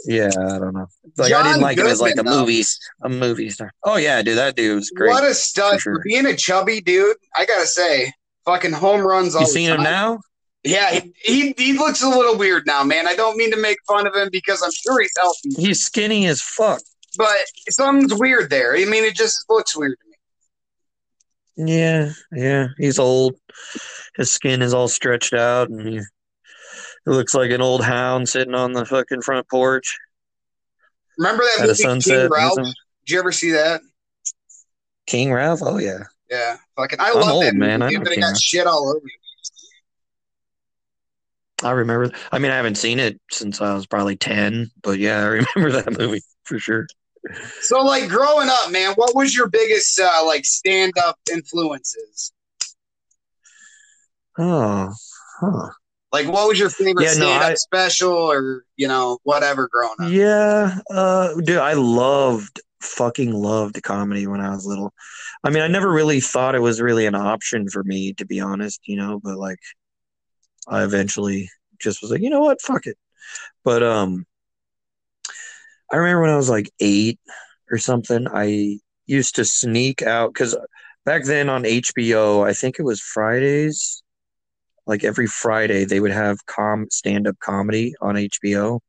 yeah, I don't know. Like I didn't like him as like a Goodman, though. movie, a movie star. Oh yeah, dude, that dude's great. What a stud for sure. being a chubby dude. I gotta say, fucking home runs all you seen time. him now? Yeah, he, he he looks a little weird now, man. I don't mean to make fun of him because I'm sure he's healthy, He's skinny as fuck. but something's weird there. I mean, it just looks weird to me. Yeah, yeah. He's old. His skin is all stretched out, and he, he looks like an old hound sitting on the fucking front porch Remember that movie sunset. King Ralph? Did you ever see that? King Ralph. Oh yeah. Yeah, fucking. I I'm love old, that movie, man. I dude, know but it got Ralph. shit all over me. I remember. I mean, I haven't seen it since I was probably ten, but yeah, I remember that movie for sure. So, like, growing up, man, what was your biggest uh, like stand-up influences? Oh, huh. Like, what was your favorite Yeah, stand-up I- special, or you know, whatever growing up? Yeah, uh, dude, I loved, fucking loved comedy when I was little. I mean, I never really thought it was really an option for me, to be honest, you know, but like, I eventually just was like, you know what, fuck it. But, um, I remember when I was like eight or something, I used to sneak out because back then on HBO, I think it was Fridays, like every Friday, they would have com stand-up comedy on HBO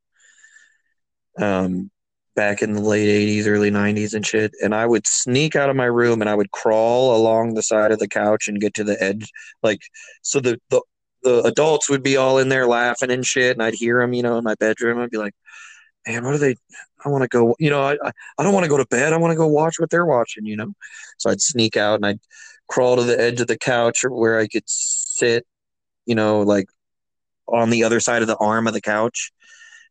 um, back in the late 80s, early 90s and shit. And I would sneak out of my room and I would crawl along the side of the couch and get to the edge. Like, so the, the, the adults would be all in there laughing and shit. And I'd hear them, you know, in my bedroom. I'd be like, man, what are they? I want to go, you know, I, I, don't want to go to bed. I want to go watch what they're watching, you know? So I'd sneak out and I'd crawl to the edge of the couch where I could sit, you know, like on the other side of the arm of the couch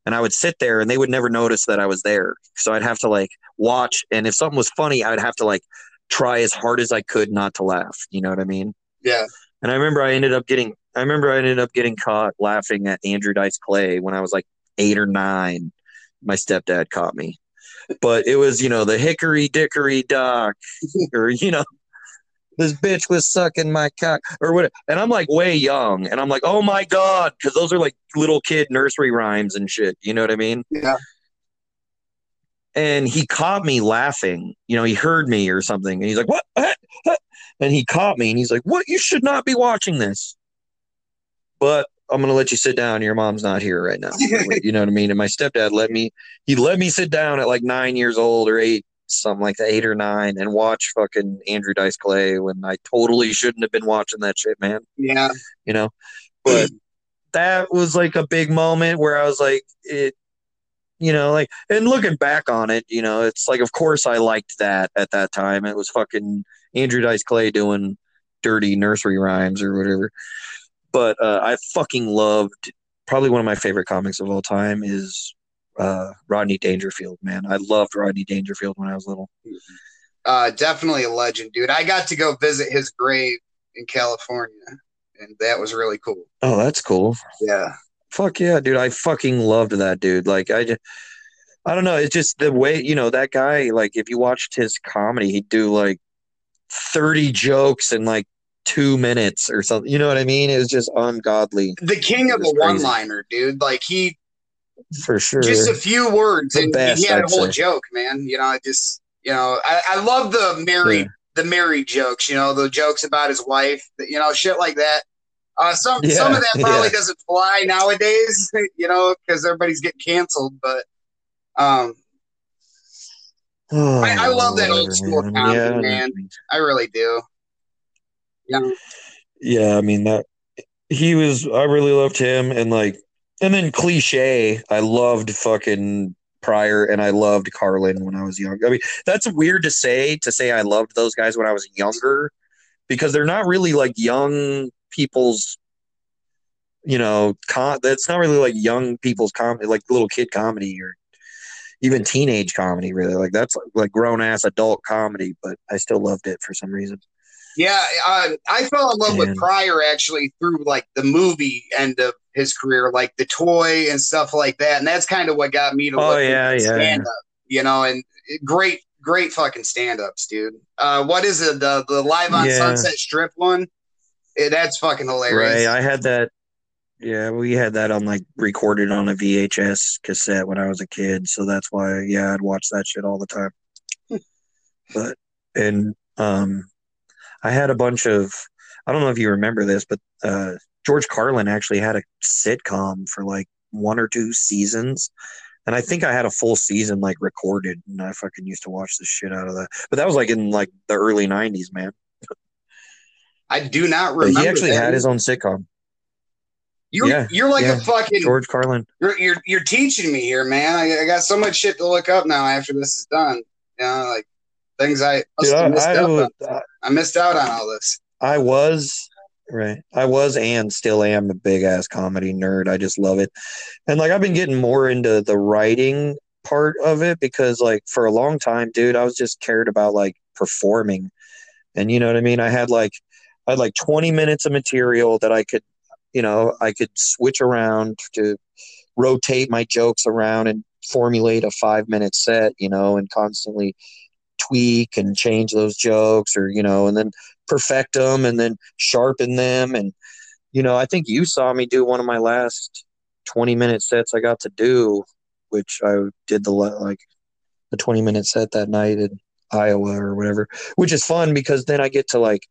and I would sit there and they would never notice that I was there. So I'd have to like watch and if something was funny, I would have to like try as hard as I could not to laugh. You know what I mean? Yeah, And I remember I ended up getting I remember I ended up getting caught laughing at Andrew Dice Clay when I was like eight or nine. My stepdad caught me. But it was, you know, the hickory dickory dock or you know this bitch was sucking my cock or what and I'm like way young and I'm like, oh my God, because those are like little kid nursery rhymes and shit. You know what I mean? yeah. and he caught me laughing. You know, he heard me or something, and he's like? What?" And he caught me, and he's like, "What? You should not be watching this." But I'm gonna let you sit down. Your mom's not here right now. you know what I mean? And my stepdad let me. He let me sit down at like nine years old or eight, something like that, eight or nine, and watch fucking Andrew Dice Clay when I totally shouldn't have been watching that shit, man. Yeah, you know? But that was like a big moment where i was like it you know like and looking back on it you know it's like of course i liked that at that time. It was fucking andrew dice clay doing dirty nursery rhymes or whatever. But uh, i fucking loved probably one of my favorite comics of all time is uh, rodney dangerfield man i loved rodney dangerfield when i was little uh, definitely a legend, dude. I got to go visit his grave in California, and that was really cool. oh that's cool Yeah, Fuck yeah, dude. I fucking loved that dude. Like I just I don't know, it's just the way, you know, that guy like if you watched his comedy, he'd do like 30 jokes in like 2 minutes or something. You know what I mean? It was just ungodly the king of the one-liner, dude. Like he for sure. just a few words, The and best, he had a I'd whole say. joke, man. You know, I just you know, I, I love the married Yeah. the married jokes. You know, the jokes about his wife. You know, shit like that. Uh, some Yeah, some of that probably yeah. doesn't fly nowadays. You know, because everybody's getting canceled. But um, Oh, I- I love that old school comedy, man. I really do. Yeah, Yeah, I mean that he was I really loved him and like and then cliche, I loved fucking Pryor and I loved Carlin when I was young. I mean, that's weird to say to say I loved those guys when I was younger because they're not really like young people's you know, com- that's not really like young people's comedy, like little kid comedy or even teenage comedy really. Like that's like grown ass adult comedy, but I still loved it for some reason. yeah. Uh, I fell in love with Pryor actually through like the movie end of his career, like the toy and stuff like that, and that's kind of what got me to Oh, look yeah, yeah, stand up. You know, and great, great fucking stand ups, dude. Uh, what is it? The the live on Yeah. Sunset Strip one? Eh, that's fucking hilarious. Right. I had that. Yeah, we had that on like recorded on a VHS cassette when I was a kid, so that's why yeah, I'd watch that shit all the time. but and um I had a bunch of I don't know if you remember this, but uh George Carlin actually had a sitcom for like one or two seasons. And I think I had a full season like recorded, and I fucking used to watch the shit out of that. But that was like in like the early '90s, man. I do not remember. But he actually that. had his own sitcom. You're Yeah, you're like yeah. a fucking George Carlin. you're, you're you're teaching me here, man. I, I got so much shit to look up now after this is done. You know, like things I Dude, I, missed I, out on. I missed out on all this. I was right. I was and still am a big ass comedy nerd. I just love it. And like I've been getting more into the writing part of it because like for a long time, dude, I was just cared about like performing. And you know what I mean? I had like I had like 20 minutes of material that I could, you know, I could switch around to rotate my jokes around and formulate a 5 minute set, you know, and constantly tweak and change those jokes or you know and then perfect them and then sharpen them. And you know i think you saw me do one of my last 20 minute sets i got to do which i did the like the 20 minute set that night in iowa or whatever which is fun because then i get to like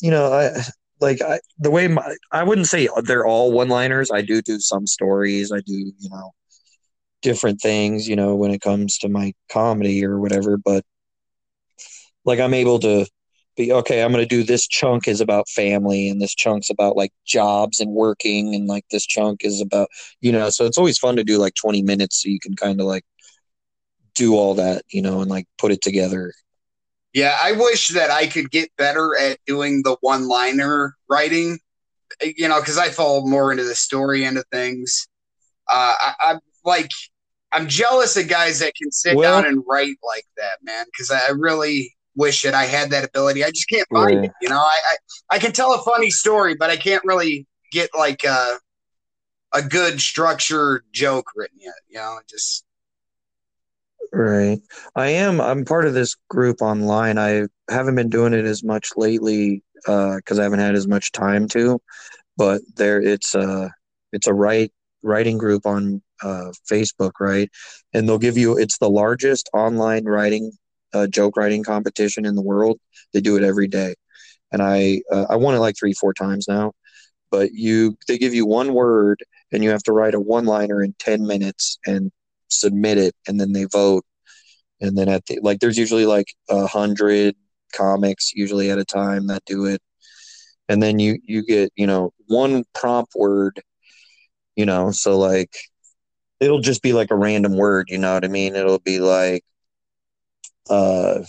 you know i like I, the way my i wouldn't say they're all one liners i do do some stories. I do you know different things, you know, when it comes to my comedy or whatever. But like I'm able to be okay, I'm gonna do this chunk is about family and this chunk's about like jobs and working and like this chunk is about you know, so it's always fun to do like twenty minutes so you can kind of like do all that, you know, and like put it together. Yeah, I wish that I could get better at doing the one liner writing, you know, because I fall more into the story end of things. Uh, I, I'm like, I'm jealous of guys that can sit Well- down and write like that, man, because I really wish that I had that ability. I just can't find Yeah. it, you know. I, I, I can tell a funny story, but I can't really get like a, a good structured joke written yet, you know, just. Right. I am. I'm part of this group online. I haven't been doing it as much lately uh, because I haven't had as much time to. But there, it's a it's a write writing group on uh, Facebook, right? And they'll give you. It's the largest online writing uh, joke writing competition in the world. They do it every day, and I uh, I won it like three four times now. But you they give you one word and you have to write a one liner in ten minutes and submit it and then they vote and then at the like there's usually like a hundred comics usually at a time that do it and then you you get you know one prompt word you know so like it'll just be like a random word you know what i mean? It'll be like uh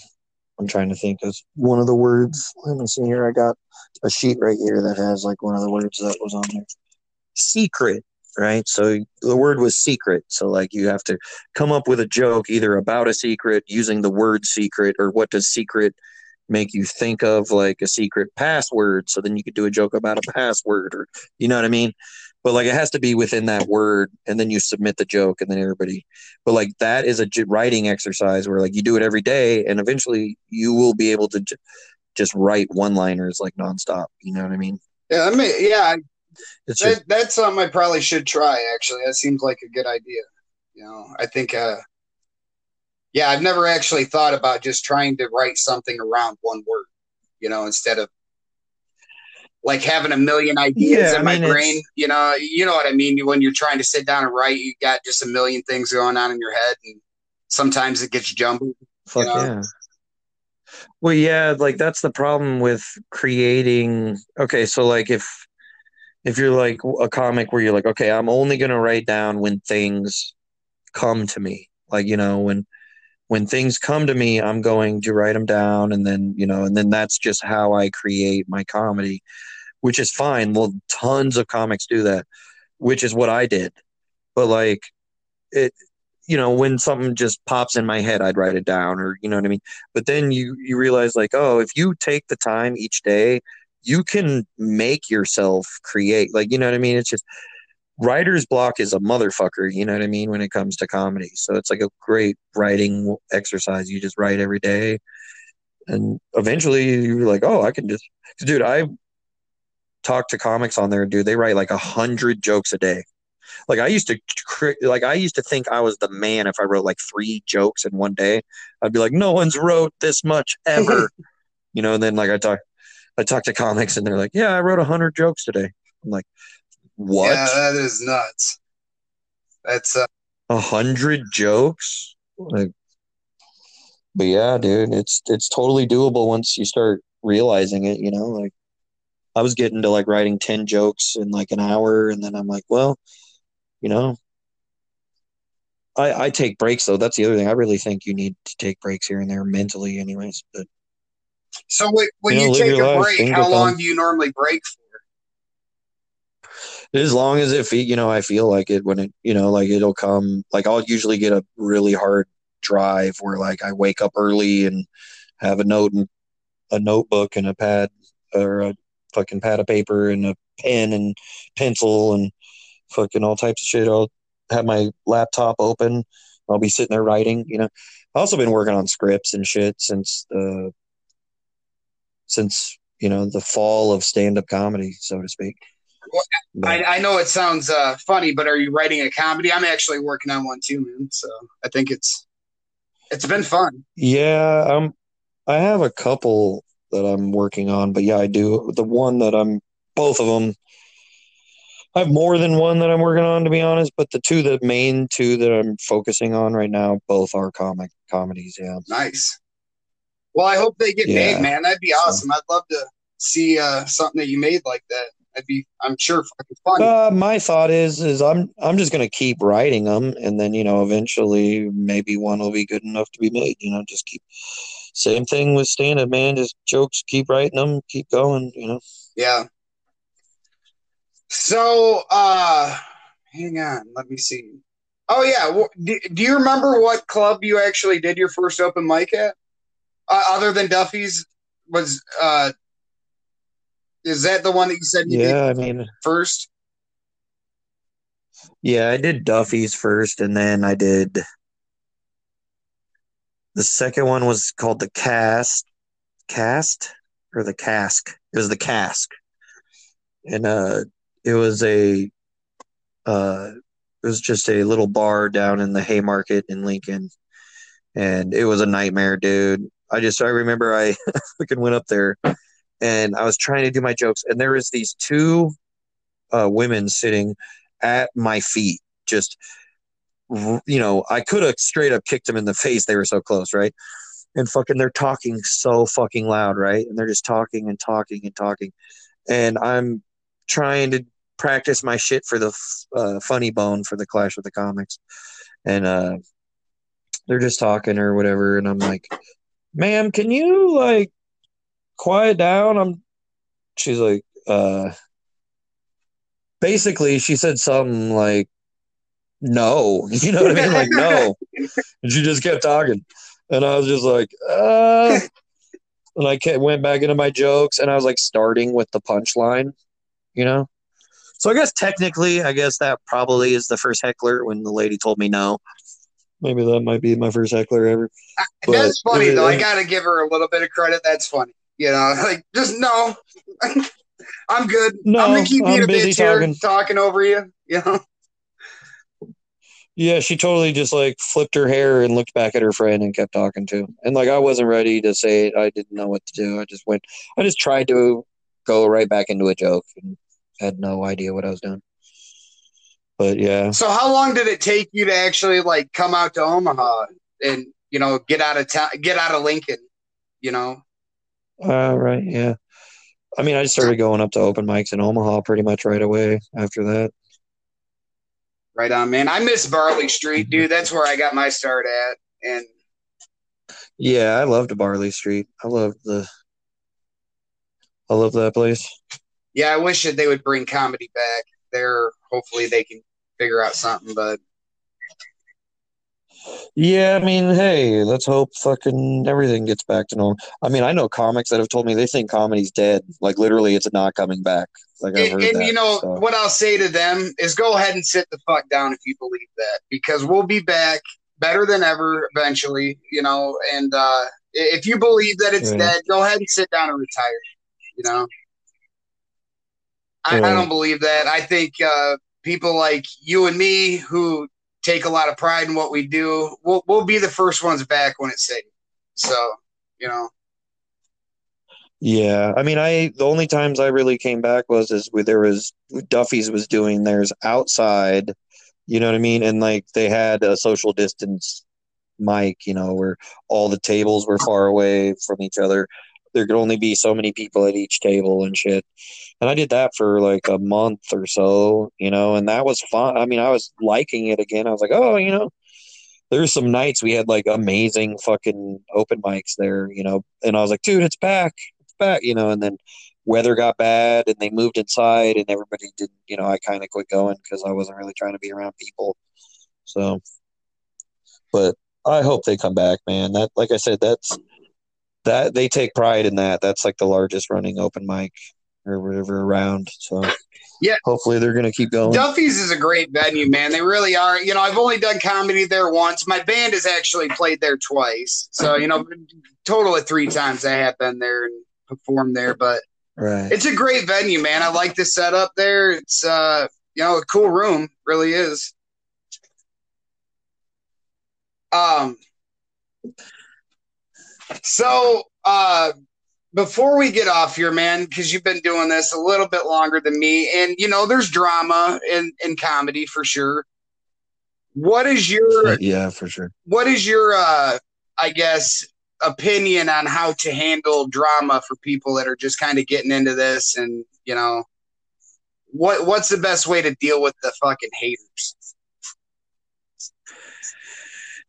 i'm trying to think of one of the words. Let me see here. I got a sheet right here that has like one of the words that was on there. Secret right? So the word was secret. So like you have to come up with a joke either about a secret using the word secret or what does secret make you think of like a secret password. So then you could do a joke about a password or you know what i mean but like it has to be within that word and then you submit the joke and then everybody but like that is a j- writing exercise where like you do it every day and eventually you will be able to j- just write one liners like nonstop you know what i mean Yeah, I mean, yeah, it's just that's something I probably should try. Actually, that seems like a good idea. You know, I think. Uh, yeah, I've never actually thought about just trying to write something around one word. You know, instead of like having a million ideas Yeah, in I my mean, it's- brain. You know, you know what I mean. When you're trying to sit down and write, you got just a million things going on in your head, and sometimes it gets jumbled. Fuck know? yeah. Well, yeah, like that's the problem with creating. Okay, so like if if you're like a comic where you're like, okay, I'm only gonna write down when things come to me. Like, you know, when when things come to me, I'm going to write them down and then, you know, and then that's just how I create my comedy, which is fine. Well, tons of comics do that, which is what I did. But like it you know, when something just pops in my head, I'd write it down or you know what I mean? But then you you realize like, oh, if you take the time each day, you can make yourself create. Like, you know what I mean? It's just writer's block is a motherfucker, you know what I mean, when it comes to comedy. So it's like a great writing exercise. You just write every day. And eventually you're like, oh, I can just dude, I talk to comics on there, dude. They write like a hundred jokes a day. Like I used to, like I used to think I was the man if I wrote like three jokes in one day. I'd be like, no one's wrote this much ever, you know. And then like I talk, I talk to comics and they're like, "Yeah, I wrote a hundred jokes today." I'm like, "What? Yeah, that is nuts. That's uh, A hundred jokes?" Like, but yeah, dude, it's it's totally doable once you start realizing it. You know, like I was getting to like writing ten jokes in like an hour, and then I'm like, well, you know, I I take breaks though. That's the other thing. I really think you need to take breaks here and there mentally, anyways. But so when, when You you, know, live take a life, break, how long do you normally break for? as long as it you know i feel like it when it you know like it'll come like i'll usually get a really hard drive where like i wake up early and have a note and a notebook and a pad or a fucking pad of paper and a pen and pencil and fucking all types of shit i'll have my laptop open i'll be sitting there writing you know i've also been working on scripts and shit since the since you know the fall of stand-up comedy so to speak Well, I, I know it sounds uh, funny, but are you writing a comedy? I'm actually working on one too, man. So I think it's it's been fun. Yeah, um, I have a couple that I'm working on, but yeah, I do. The one that I'm, both of them, I have more than one that I'm working on, to be honest. But the two, the main two that I'm focusing on right now, both are comic comedies. Yeah, Nice. Well, I hope they get Yeah. made, man. That'd be So- awesome. I'd love to see uh, something that you made like that. I'd be, I'm sure, fucking fun. uh, my thought is, is I'm, I'm just gonna keep writing them, and then you know, eventually, maybe one will be good enough to be made. You know, just keep. Same thing with stand up, man. Just jokes, keep writing them, keep going. You know. Yeah. So, uh, hang on. Let me see. Oh yeah. Well, do, do you remember what club you actually did your first open mic at? Uh, other than Duffy's, was uh, is that the one that you said you did Yeah, I mean. first? Yeah, I did Duffy's first, and then I did the second one was called the Cast, Cast or the Cask. It was the Cask, and uh, it was a uh, it was just a little bar down in the Haymarket in Lincoln, and it was a nightmare, dude. I just I remember I fucking went up there, and I was trying to do my jokes, and there was these two uh, women sitting at my feet, just you know, I could have straight up kicked them in the face. They were so close, right? And fucking, they're talking so fucking loud, right? And they're just talking and talking and talking, and I'm trying to practice my shit for the uh, funny bone for the Clash of the Comics, and uh, they're just talking or whatever, and I'm like, "Ma'am, can you like quiet down?" I'm. She's like, uh, basically, she said something like, "No," you know what I mean? Like, no, and she just kept talking, and I was just like, uh. And I kept, went back into my jokes, and I was like starting with the punchline, you know. So I guess technically, I guess that probably is the first heckler when the lady told me no. Maybe that might be my first heckler ever. But- That's funny though. I uh, gotta give her a little bit of credit. That's funny. You know, like just no. I'm good. No, I'm gonna keep being a bitch here, talking. talking over you. You know. Yeah, she totally just like flipped her hair and looked back at her friend and kept talking to. Him. And like I wasn't ready to say it. I didn't know what to do. I just went. I just tried to go right back into a joke and had no idea what I was doing. But yeah, So how long did it take you to actually like come out to Omaha and you know get out of town, get out of Lincoln? You know. uh, right, yeah. I mean, I just started going up to open mics in Omaha pretty much right away after that. Right on, man. I miss Barley Street, mm-hmm. dude. That's where I got my start at. And Yeah, I loved Barley Street. I loved the. I love that place. yeah, I wish that they would bring comedy back there. Hopefully, they can figure out something. But Yeah, I mean, hey, let's hope fucking everything gets back to normal. I mean, I know comics that have told me they think comedy's dead. Like literally, it's not coming back. Like I've and, heard and that. you know so. what I'll say to them is go ahead and sit the fuck down if you believe that because we'll be back better than ever eventually. You know, and uh, if you believe that it's Yeah. dead, go ahead and sit down and retire. You know. I, I don't believe that. I think uh, people like you and me who take a lot of pride in what we do, we'll, we'll be the first ones back when it's safe. So, you know, Yeah, I mean, I the only times I really came back was is where there was Duffy's was doing theirs outside, you know what I mean, and like they had a social distance mic, you know, where all the tables were far away from each other. There could only be so many people at each table and shit. And I did that for like a month or so, you know, and that was fun. I mean, I was liking it again. I was like, oh, you know, there's some nights we had like amazing fucking open mics there, you know, and I was like, dude, it's back it's back, you know, and then weather got bad and they moved inside and everybody didn't, you know, I kind of quit going because I wasn't really trying to be around people. So, but I hope they come back, man. That, like I said, that's that they take pride in that. That's like the largest running open mic or whatever around. So, yeah, hopefully they're gonna keep going. Duffy's is a great venue, man. They really are. You know, I've only done comedy there once. My band has actually played there twice. So, you know, total of three times I have been there and performed there. But right. it's a great venue, man. I like the setup there. It's uh, you know, a cool room, really is. Um. So, uh, before we get off here, man, because you've been doing this a little bit longer than me, and you know, there's drama in in comedy for sure. What is your yeah, for sure. What is your uh, I guess opinion on how to handle drama for people that are just kind of getting into this and you know what what's the best way to deal with the fucking haters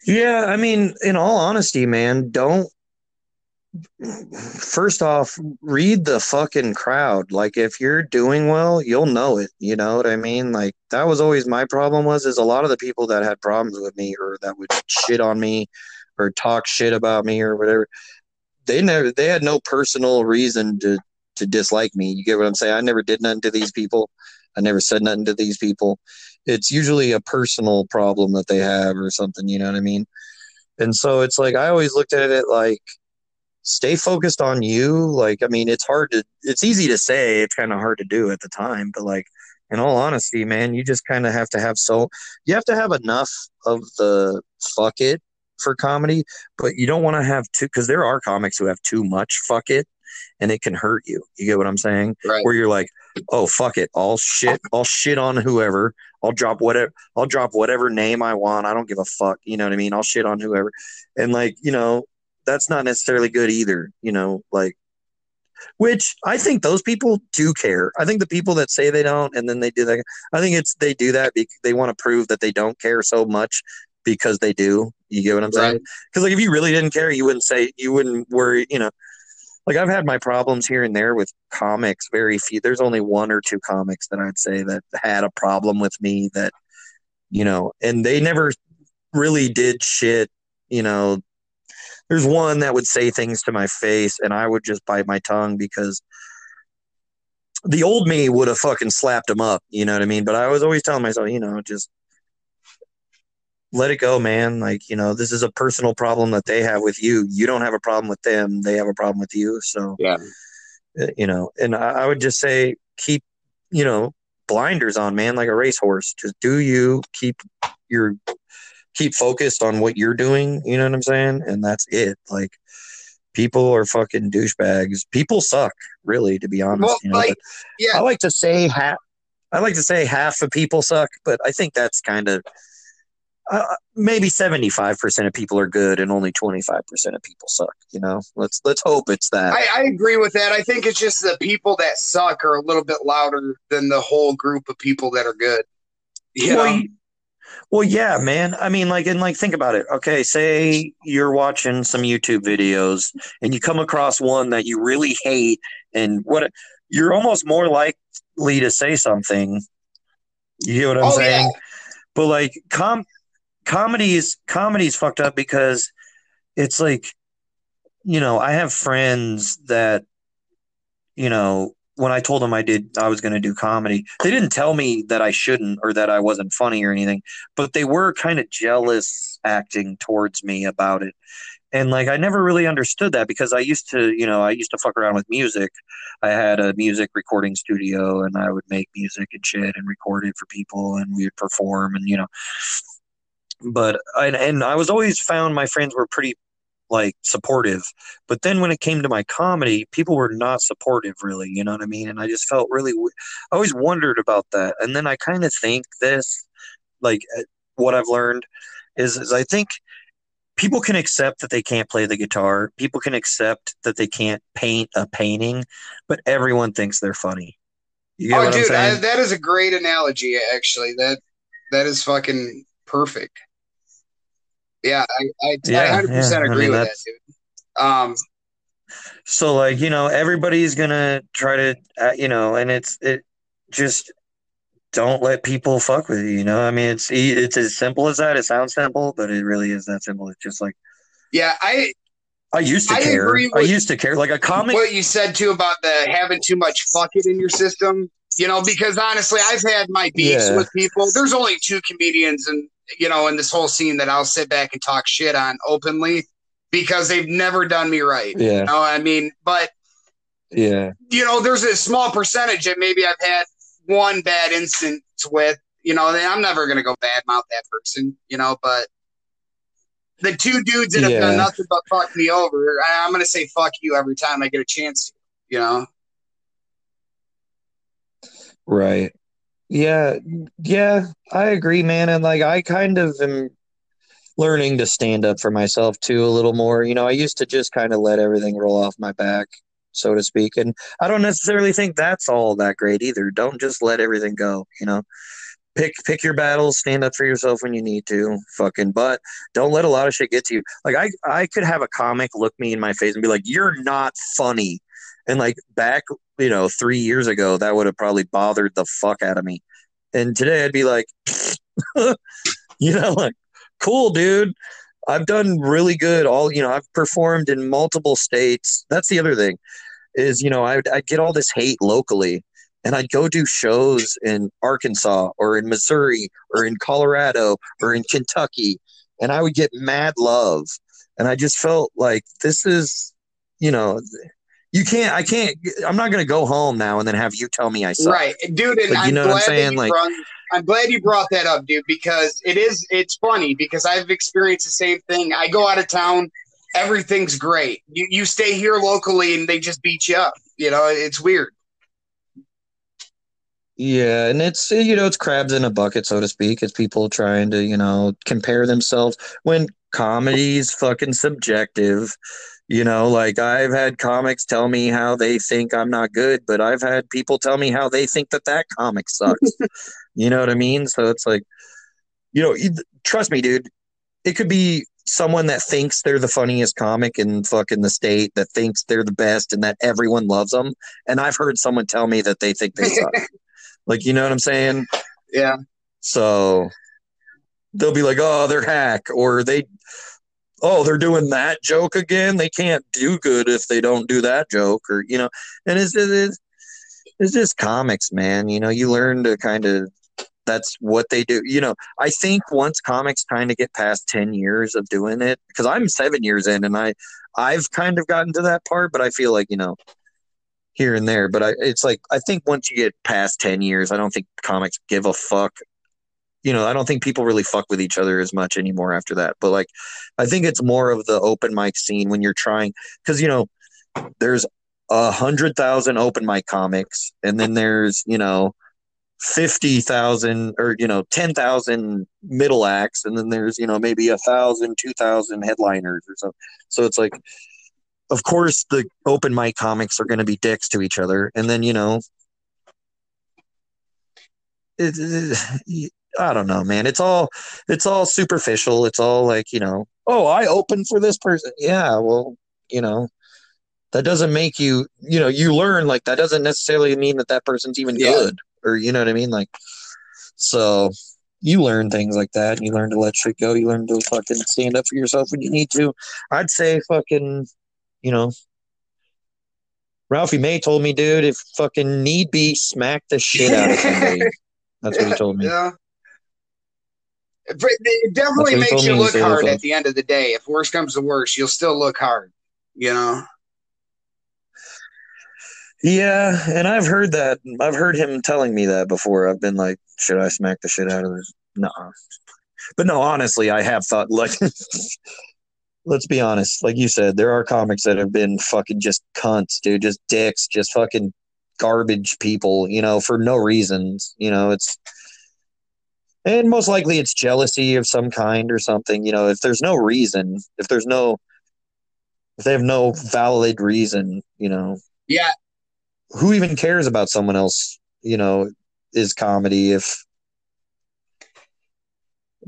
yeah i mean in all honesty man don't first off read the fucking crowd like if you're doing well you'll know it you know what i mean like that was always my problem was is a lot of the people that had problems with me or that would shit on me or talk shit about me or whatever. They never they had no personal reason to to dislike me. You get what I'm saying? I never did nothing to these people. I never said nothing to these people. It's usually a personal problem that they have or something, you know what I mean? And so it's like I always looked at it like stay focused on you. Like I mean, it's hard to it's easy to say, it's kind of hard to do at the time, but like in all honesty, man, you just kind of have to have so you have to have enough of the fuck it for comedy, but you don't want to have too because there are comics who have too much fuck it and it can hurt you. You get what I'm saying? Right. Where you're like, oh fuck it, I'll shit, I'll shit on whoever. I'll drop whatever, I'll drop whatever name I want. I don't give a fuck. You know what I mean? I'll shit on whoever, and like you know, that's not necessarily good either. You know, like. Which I think those people do care. I think the people that say they don't and then they do that. I think it's they do that because they want to prove that they don't care so much because they do. You get what I'm saying? Because like if you really didn't care, you wouldn't say you wouldn't worry. You know, like I've had my problems here and there with comics. Very few. There's only one or two comics that I'd say that had a problem with me that, you know, and they never really did shit. You know, there's one that would say things to my face, and I would just bite my tongue because the old me would have fucking slapped him up. You know what I mean? But I was always telling myself, you know, just let it go, man. Like, you know, this is a personal problem that they have with you. You don't have a problem with them. They have a problem with you. So, yeah, uh, you know, and I, I would just say keep, you know, blinders on, man, like a racehorse. Just do you keep your, keep focused on what you're doing. You know what I'm saying? And that's it. Like, people are fucking douchebags. People suck, really, to be honest. Well, you know? like, yeah. I like to say half. I like to say half of people suck, but I think that's kind of uh, maybe 75% of people are good and only 25% of people suck you know let's let's hope it's that I, I, agree with that i think it's just the people that suck are a little bit louder than the whole group of people that are good you well, know? Well yeah man. I mean like and like think about it. Okay say you're watching some youtube videos and you come across one that you really hate and what you're almost more likely to say something. You know what i'm oh, saying? Yeah. but like com comedy's comedy's fucked up because it's like you know i have friends that you know when i told them i did i was going to do comedy they didn't tell me that i shouldn't or that i wasn't funny or anything but they were kind of jealous acting towards me about it. And like i never really understood that because i used to you know i used to fuck around with music. I had a music recording studio and i would make music and shit and record it for people and we would perform and you know. But I, and I was always found my friends were pretty like supportive. But then when it came to my comedy, people were not supportive really, you know what I mean? And I just felt really I always wondered about that. And then I kind of think this like uh, what I've learned is, is I think people can accept that they can't play the guitar. People can accept that they can't paint a painting, but everyone thinks they're funny. oh, dude, I, that is a great analogy. Actually, that that is fucking perfect. Yeah, I, I, yeah, 100% yeah. agree I mean, with that, dude. Um, so like you know everybody's gonna try to uh, you know and it's it just don't let people fuck with you. You know, I mean, it's it's as simple as that. It sounds simple, but it really is that simple. It's just like, yeah, I I used to I care. I used to care. Like a comic. What you said too about the having too much fuck it in your system. You know, because honestly, I've had my beefs yeah. with people. There's only two comedians, and you know, in this whole scene that I'll sit back and talk shit on openly because they've never done me right. Yeah. You know, I mean, but yeah, you know, there's a small percentage that maybe I've had one bad instance with, you know, and I'm never going to go badmouth that person, you know, but the two dudes that have yeah. done nothing but fuck me over, I, am going to say fuck you every time I get a chance to, you know? Right. Yeah. Yeah. I agree, man. And like, I kind of am learning to stand up for myself too a little more. You know, I used to just kind of let everything roll off my back so to speak. And I don't necessarily think that's all that great either. Don't just let everything go, you know. Pick pick your battles, stand up for yourself when you need to, fucking but don't let a lot of shit get to you. Like I I could have a comic look me in my face and be like, You're not funny. And like back, you know, three years ago, that would have probably bothered the fuck out of me. And today I'd be like, you know, like, cool, dude. I've done really good. All you know, I've performed in multiple states. That's the other thing is you know I'd, I'd get all this hate locally and I'd go do shows in Arkansas or in Missouri or in Colorado or in Kentucky and I would get mad love and I just felt like this is you know you can't I can't I'm not going to go home now and then have you tell me I suck. Right. Dude, and like, you know I'm what I'm saying like brought, I'm glad you brought that up, dude, because it is it's funny because I've experienced the same thing. I go out of town everything's great. You you stay here locally and they just beat you up. You know, it's weird. Yeah, and it's you know it's crabs in a bucket, so to speak. It's people trying to you know compare themselves when comedy's fucking subjective. You know, like I've had comics tell me how they think I'm not good, but I've had people tell me how they think that that comic sucks. you know what I mean? So it's like, you know, trust me, dude. It could be someone that thinks they're the funniest comic in fucking the state that thinks they're the best and that everyone loves them. And I've heard someone tell me that they think they suck. like, you know what I'm saying? Yeah. So they'll be like, oh, they're hack, or they, oh, they're doing that joke again. They can't do good if they don't do that joke, or, you know, and it's, it's, it's just comics, man. You know, you learn to kind of that's what they do. You know, I think once comics kind of get past 10 years of doing it, because I'm seven years in and I, I've kind of gotten to that part, but I feel like, you know, here and there, but I, it's like, I think once you get past 10 years, I don't think comics give a fuck. You know, I don't think people really fuck with each other as much anymore after that. But like, I think it's more of the open mic scene when you're trying, because, you know, there's a hundred thousand open mic comics and then there's, you know, 50,000 or, you know, 10,000 middle acts. And then there's, you know, maybe a thousand, two thousand headliners or something. So it's like, of course, the open mic comics are going to be dicks to each other. And then, you know, it, it, I don't know, man. It's all, it's all superficial. It's all like, you know, oh, I open for this person. Yeah. Well, you know, that doesn't make you, you know, you learn like that doesn't necessarily mean that that person's even yeah. good or you know what I mean? Like, so you learn things like that. You learn to let shit go. You learn to fucking stand up for yourself when you need to. I'd say fucking, you know, Ralphie May told me, dude, if fucking need be, smack the shit out of somebody. That's what he told me. Yeah. It definitely makes you look hard at the end of the day. If worse comes to worse, you'll still look hard, you know? Yeah, and I've heard that. I've heard him telling me that before. I've been like, should I smack the shit out of this? No. But no, honestly, I have thought like let's be honest. Like you said, there are comics that have been fucking just cunts, dude, just dicks, just fucking garbage people, you know, for no reasons. You know, it's and most likely it's jealousy of some kind or something. You know, if there's no reason, if there's no if they have no valid reason, you know. Yeah. Who even cares about someone else, you know, is comedy if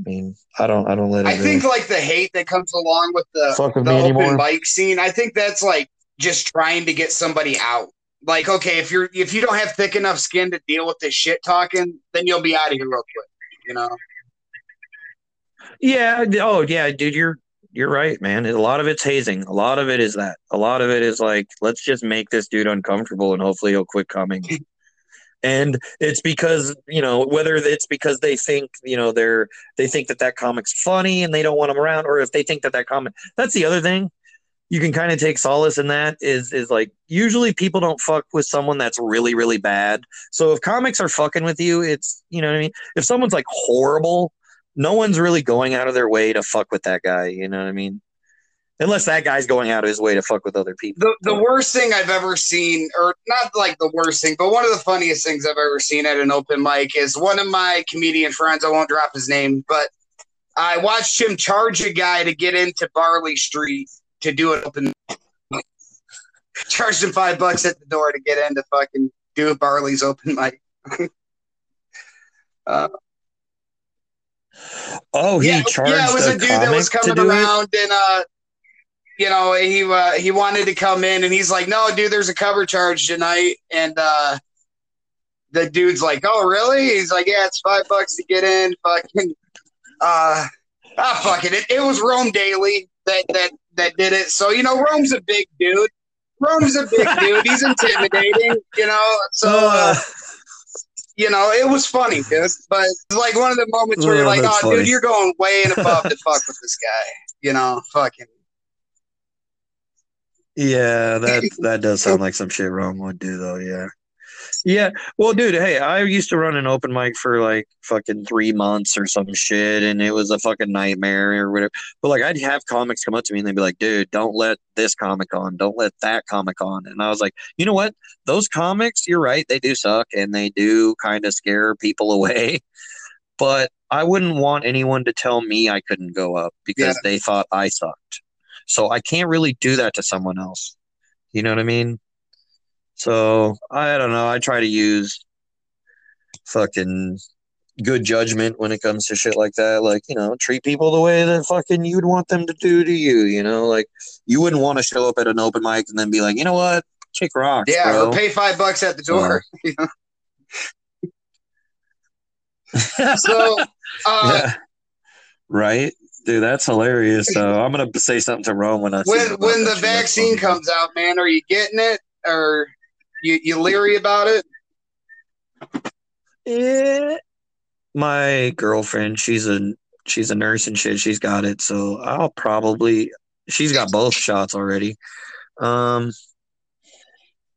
mean, I don't, I don't let it. I think like the hate that comes along with the, Fuck with the open anymore. mic scene. I think that's like just trying to get somebody out. Like, okay, if you're if you don't have thick enough skin to deal with this shit talking, then you'll be out of here real quick. You know? Yeah. Oh, yeah, dude. You're you're right, man. A lot of it's hazing. A lot of it is that. A lot of it is like, let's just make this dude uncomfortable, and hopefully he'll quit coming. and it's because you know whether it's because they think you know they're they think that that comic's funny and they don't want them around, or if they think that that comic. That's the other thing. You can kind of take solace in that is is like usually people don't fuck with someone that's really really bad. So if comics are fucking with you, it's you know what I mean. If someone's like horrible, no one's really going out of their way to fuck with that guy. You know what I mean? Unless that guy's going out of his way to fuck with other people. The the worst thing I've ever seen, or not like the worst thing, but one of the funniest things I've ever seen at an open mic is one of my comedian friends. I won't drop his name, but I watched him charge a guy to get into Barley Street to do an open. Charged him five bucks at the door to get in to fucking do Barley's open mic. uh, Oh, he yeah, charged yeah, it was a, dude that was coming do it? around and uh you know he uh, he wanted to come in and he's like no dude there's a cover charge tonight. And uh the dude's like oh really? He's like yeah it's five bucks to get in fucking uh ah fuck it. It, it was Rome Daily that that that did it. So you know Rome's a big dude. Rome's a big dude. He's intimidating you know? So uh, you know, it was funny, dude. But it's like one of the moments where you're Oh, like, oh, dude, you're going way and above to fuck with this guy. You know, fucking. Yeah, that that does sound like some shit Rome would do though, yeah. Yeah. Well, dude, hey, I used to run an open mic for like fucking three months or some shit, and it was a fucking nightmare or whatever. But like, I'd have comics come up to me and they'd be like, dude, don't let this comic on. Don't let that comic on. And I was like, you know what? Those comics, you're right. They do suck and they do kind of scare people away. But I wouldn't want anyone to tell me I couldn't go up because they thought I sucked. So I can't really do that to someone else. You know what I mean? So I don't know. I try to use fucking good judgment when it comes to shit like that. Like, you know, treat people the way that fucking you'd want them to do to you. You know, like you wouldn't want to show up at an open mic and then be like, you know what, kick rocks, Yeah, bro. or pay five bucks at the door. know? So, uh, yeah. Right, dude, that's hilarious. So I'm gonna say something to Rome when I when about when the vaccine comes out, man, are you getting it or you you leery about it? Eh, my girlfriend, she's a she's a nurse and shit. She's got it, so I'll probably she's got both shots already. Um,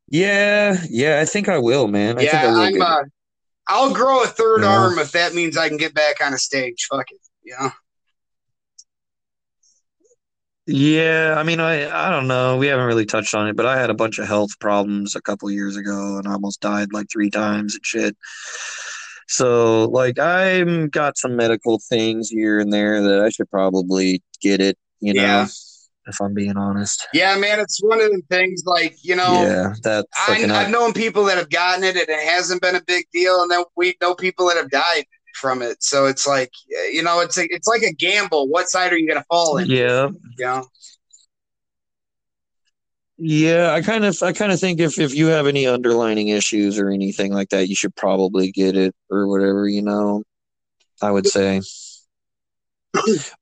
yeah, yeah, I think I will, man. I think I yeah, will I'm. Get, uh, I'll grow a third Yeah. arm if that means I can get back on a stage. Fuck it, you know. Yeah, I mean, I I don't know. We haven't really touched on it, but I had a bunch of health problems a couple years ago, and I almost died like three times and shit. So, like, I'm got some medical things here and there that I should probably get it. You know, Yeah. if I'm being honest. Yeah, man, it's one of the things like you know. Yeah, that I, I've known people that have gotten it and it hasn't been a big deal, and then we know people that have died from it. So it's like, you know, it's a, it's like a gamble. What side are you going to fall in? yeah, You know? yeah. I kind of I kind of think if if you have any underlining issues or anything like that, you should probably get it or whatever. You know, I would say.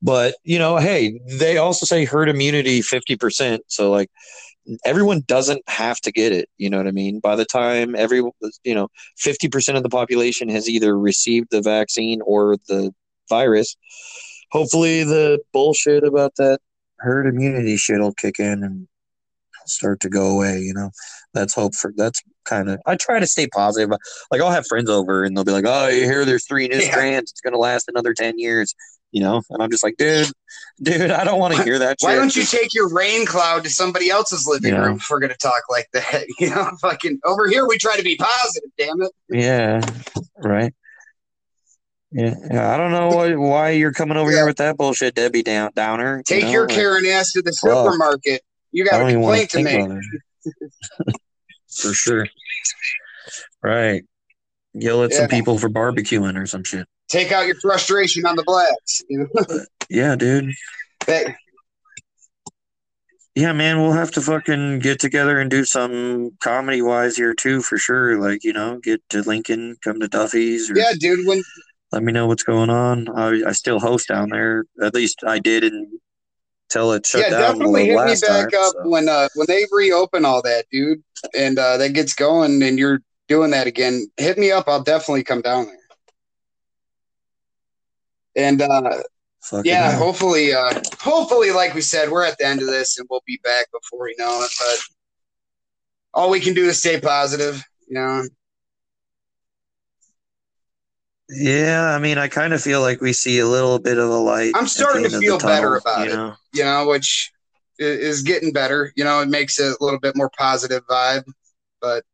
But you know, hey, they also say herd immunity fifty percent. So like, everyone doesn't have to get it. You know what I mean? By the time every you know fifty percent of the population has either received the vaccine or the virus, hopefully the bullshit about that herd immunity shit will kick in and start to go away. You know, that's hope for that's kind of. I try to stay positive. Like I'll have friends over and they'll be like, "Oh, you hear there's three new Yeah. strands. It's gonna last another ten years." You know. And I'm just like, dude, dude, I don't want to hear that. Why shit. don't you take your rain cloud to somebody else's living Yeah. room if we're gonna talk like that? You know, fucking over here we try to be positive. Damn it. Yeah, right. Yeah, I don't know why, why you're coming over Yeah. here with that bullshit, Debbie Down Downer. you Take know, your like, Karen ass to the Well, supermarket. You got a don't even want complaint to think make. For sure. Right. Yell at Yeah. some people for barbecuing or some shit. Take out your frustration on the blacks. You know, Yeah, dude. That- Yeah, man, we'll have to fucking get together and do some comedy wise here too, for sure. Like, you know, get to Lincoln, come to Duffy's, or yeah, dude. When let me know what's going on. I, I still host down there. At least I did until it shut yeah, down definitely hit me back time, up so. when uh when they reopen all that, dude, and uh that gets going, and you're doing that again. Hit me up. I'll definitely come down there. And uh Fucking yeah, hell. hopefully, uh hopefully, like we said, we're at the end of this, and we'll be back before we know it. But all we can do is stay positive. You know, Yeah, I mean, I kind of feel like we see a little bit of a light. I'm starting to feel better tunnel, about you it. you know, which is getting better. You know, it makes it a little bit more positive vibe. But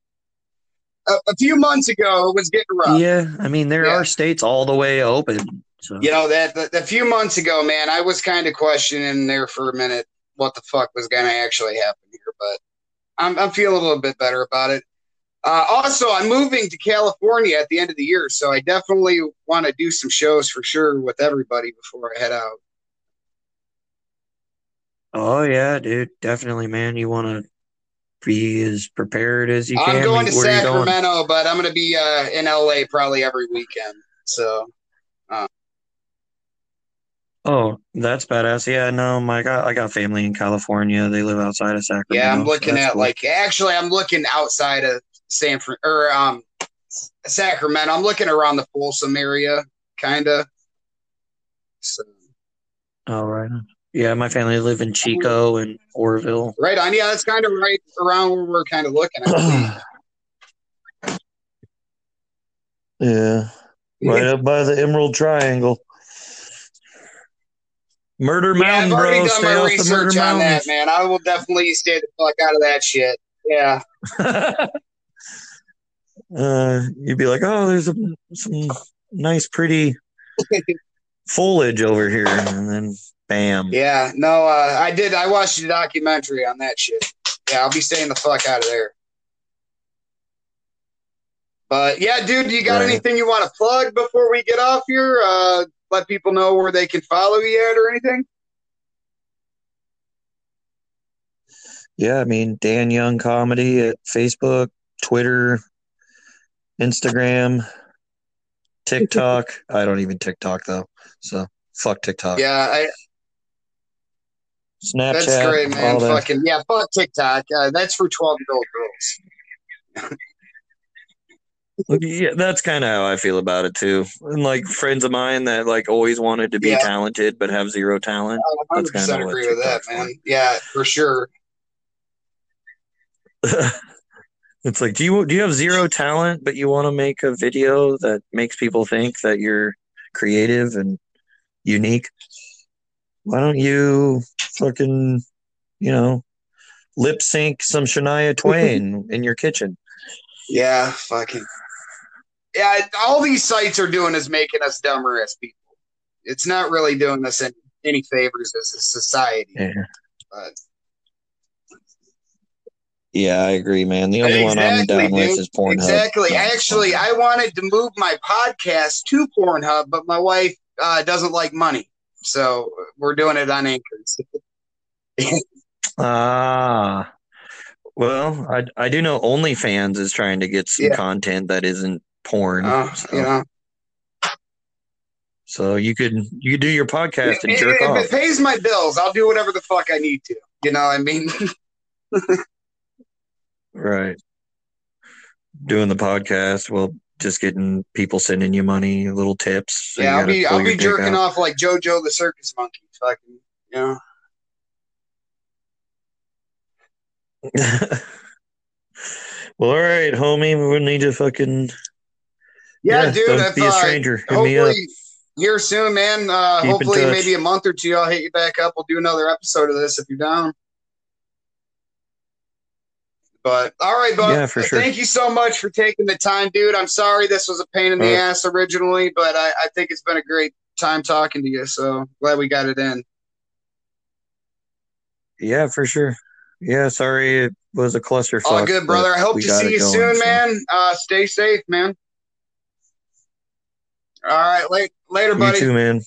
a, a few months ago, it was getting rough. Yeah, I mean, there Yeah. are states all the way open. So You know that, a few months ago, man, I was kind of questioning there for a minute what the fuck was going to actually happen here. But I'm I'm feeling a little bit better about it. Uh, also, I'm moving to California at the end of the year, so I definitely want to do some shows for sure with everybody before I head out. Oh yeah, dude, definitely, man. You want to be as prepared as you can. I'm going to Where you going? Sacramento, but I'm going to be uh, in LA probably every weekend. So Oh, that's badass. Yeah, no, my God, I got family in California. They live outside of Sacramento. yeah, I'm looking that's at cool. like actually I'm looking outside of San Fran or um Sacramento. I'm looking around the Folsom area, kind of. So, Oh, right. On. Yeah, my family live in Chico and Oroville. right on. Yeah, that's kind of right around where we're kind of looking at. yeah, right up by the Emerald Triangle. Murder Yeah, I've Mountain, already bro. done Stay my off the Murder research on that, man. I will definitely stay the fuck out of that shit. Yeah. uh, you'd be like, oh, there's a, some nice, pretty foliage over here, and then bam. Yeah, no, uh, I did. I watched the documentary on that shit. Yeah, I'll be staying the fuck out of there. But yeah, dude, you got Right. anything you want to plug before we get off here? Uh, let people know where they can follow you at or anything. Yeah, I mean Dan Young comedy at Facebook, Twitter, Instagram, TikTok. I don't even TikTok though, so fuck TikTok. Yeah, I, Snapchat, that's great, man. Fucking yeah, fuck TikTok. Uh, that's for twelve year old girls. Yeah, that's kind of how I feel about it too. And like friends of mine that like always wanted to be Yeah. talented but have zero talent. I That's kinda percent agree with that, man. for. Yeah, for sure. it's like, do you do you have zero talent, but you want to make a video that makes people think that you're creative and unique? Why don't you fucking, you know, lip sync some Shania Twain in your kitchen? Yeah, fucking. Yeah, all these sites are doing is making us dumber as people. It's not really doing us any, any favors as a society. Yeah. But Yeah, I agree, man. The only one I'm Exactly, down with is Pornhub. exactly. Actually, I wanted to move my podcast to Pornhub, but my wife uh, doesn't like money, so we're doing it on Anchors. Ah, well, I I do know OnlyFans is trying to get some Yeah. content that isn't porn. Uh, so, you know, so you could you could do your podcast and if, jerk if off. it pays my bills, I'll do whatever the fuck I need to. You know, what I mean, Right. Doing the podcast, well, just getting people sending you money, little tips. so yeah, I'll be I'll be jerking off like JoJo the circus monkey. Fucking, you know. well, all right, homie. We would need to fucking Yeah, Yeah, dude. don't be a uh, stranger. Hit me up. here soon, man. Uh, hopefully, maybe a month or two, I'll hit you back up. We'll do another episode of this if you're down. But all right, bud. Yeah, for sure. Thank you so much for taking the time, dude. I'm sorry this was a pain in the right. ass originally, but I, I think it's been a great time talking to you. So glad we got it in. Yeah, for sure. Yeah, sorry it was a cluster. All good, brother. I hope to see you going, soon, so. man. Uh, stay safe, man. All right, late, later, buddy. You too, man.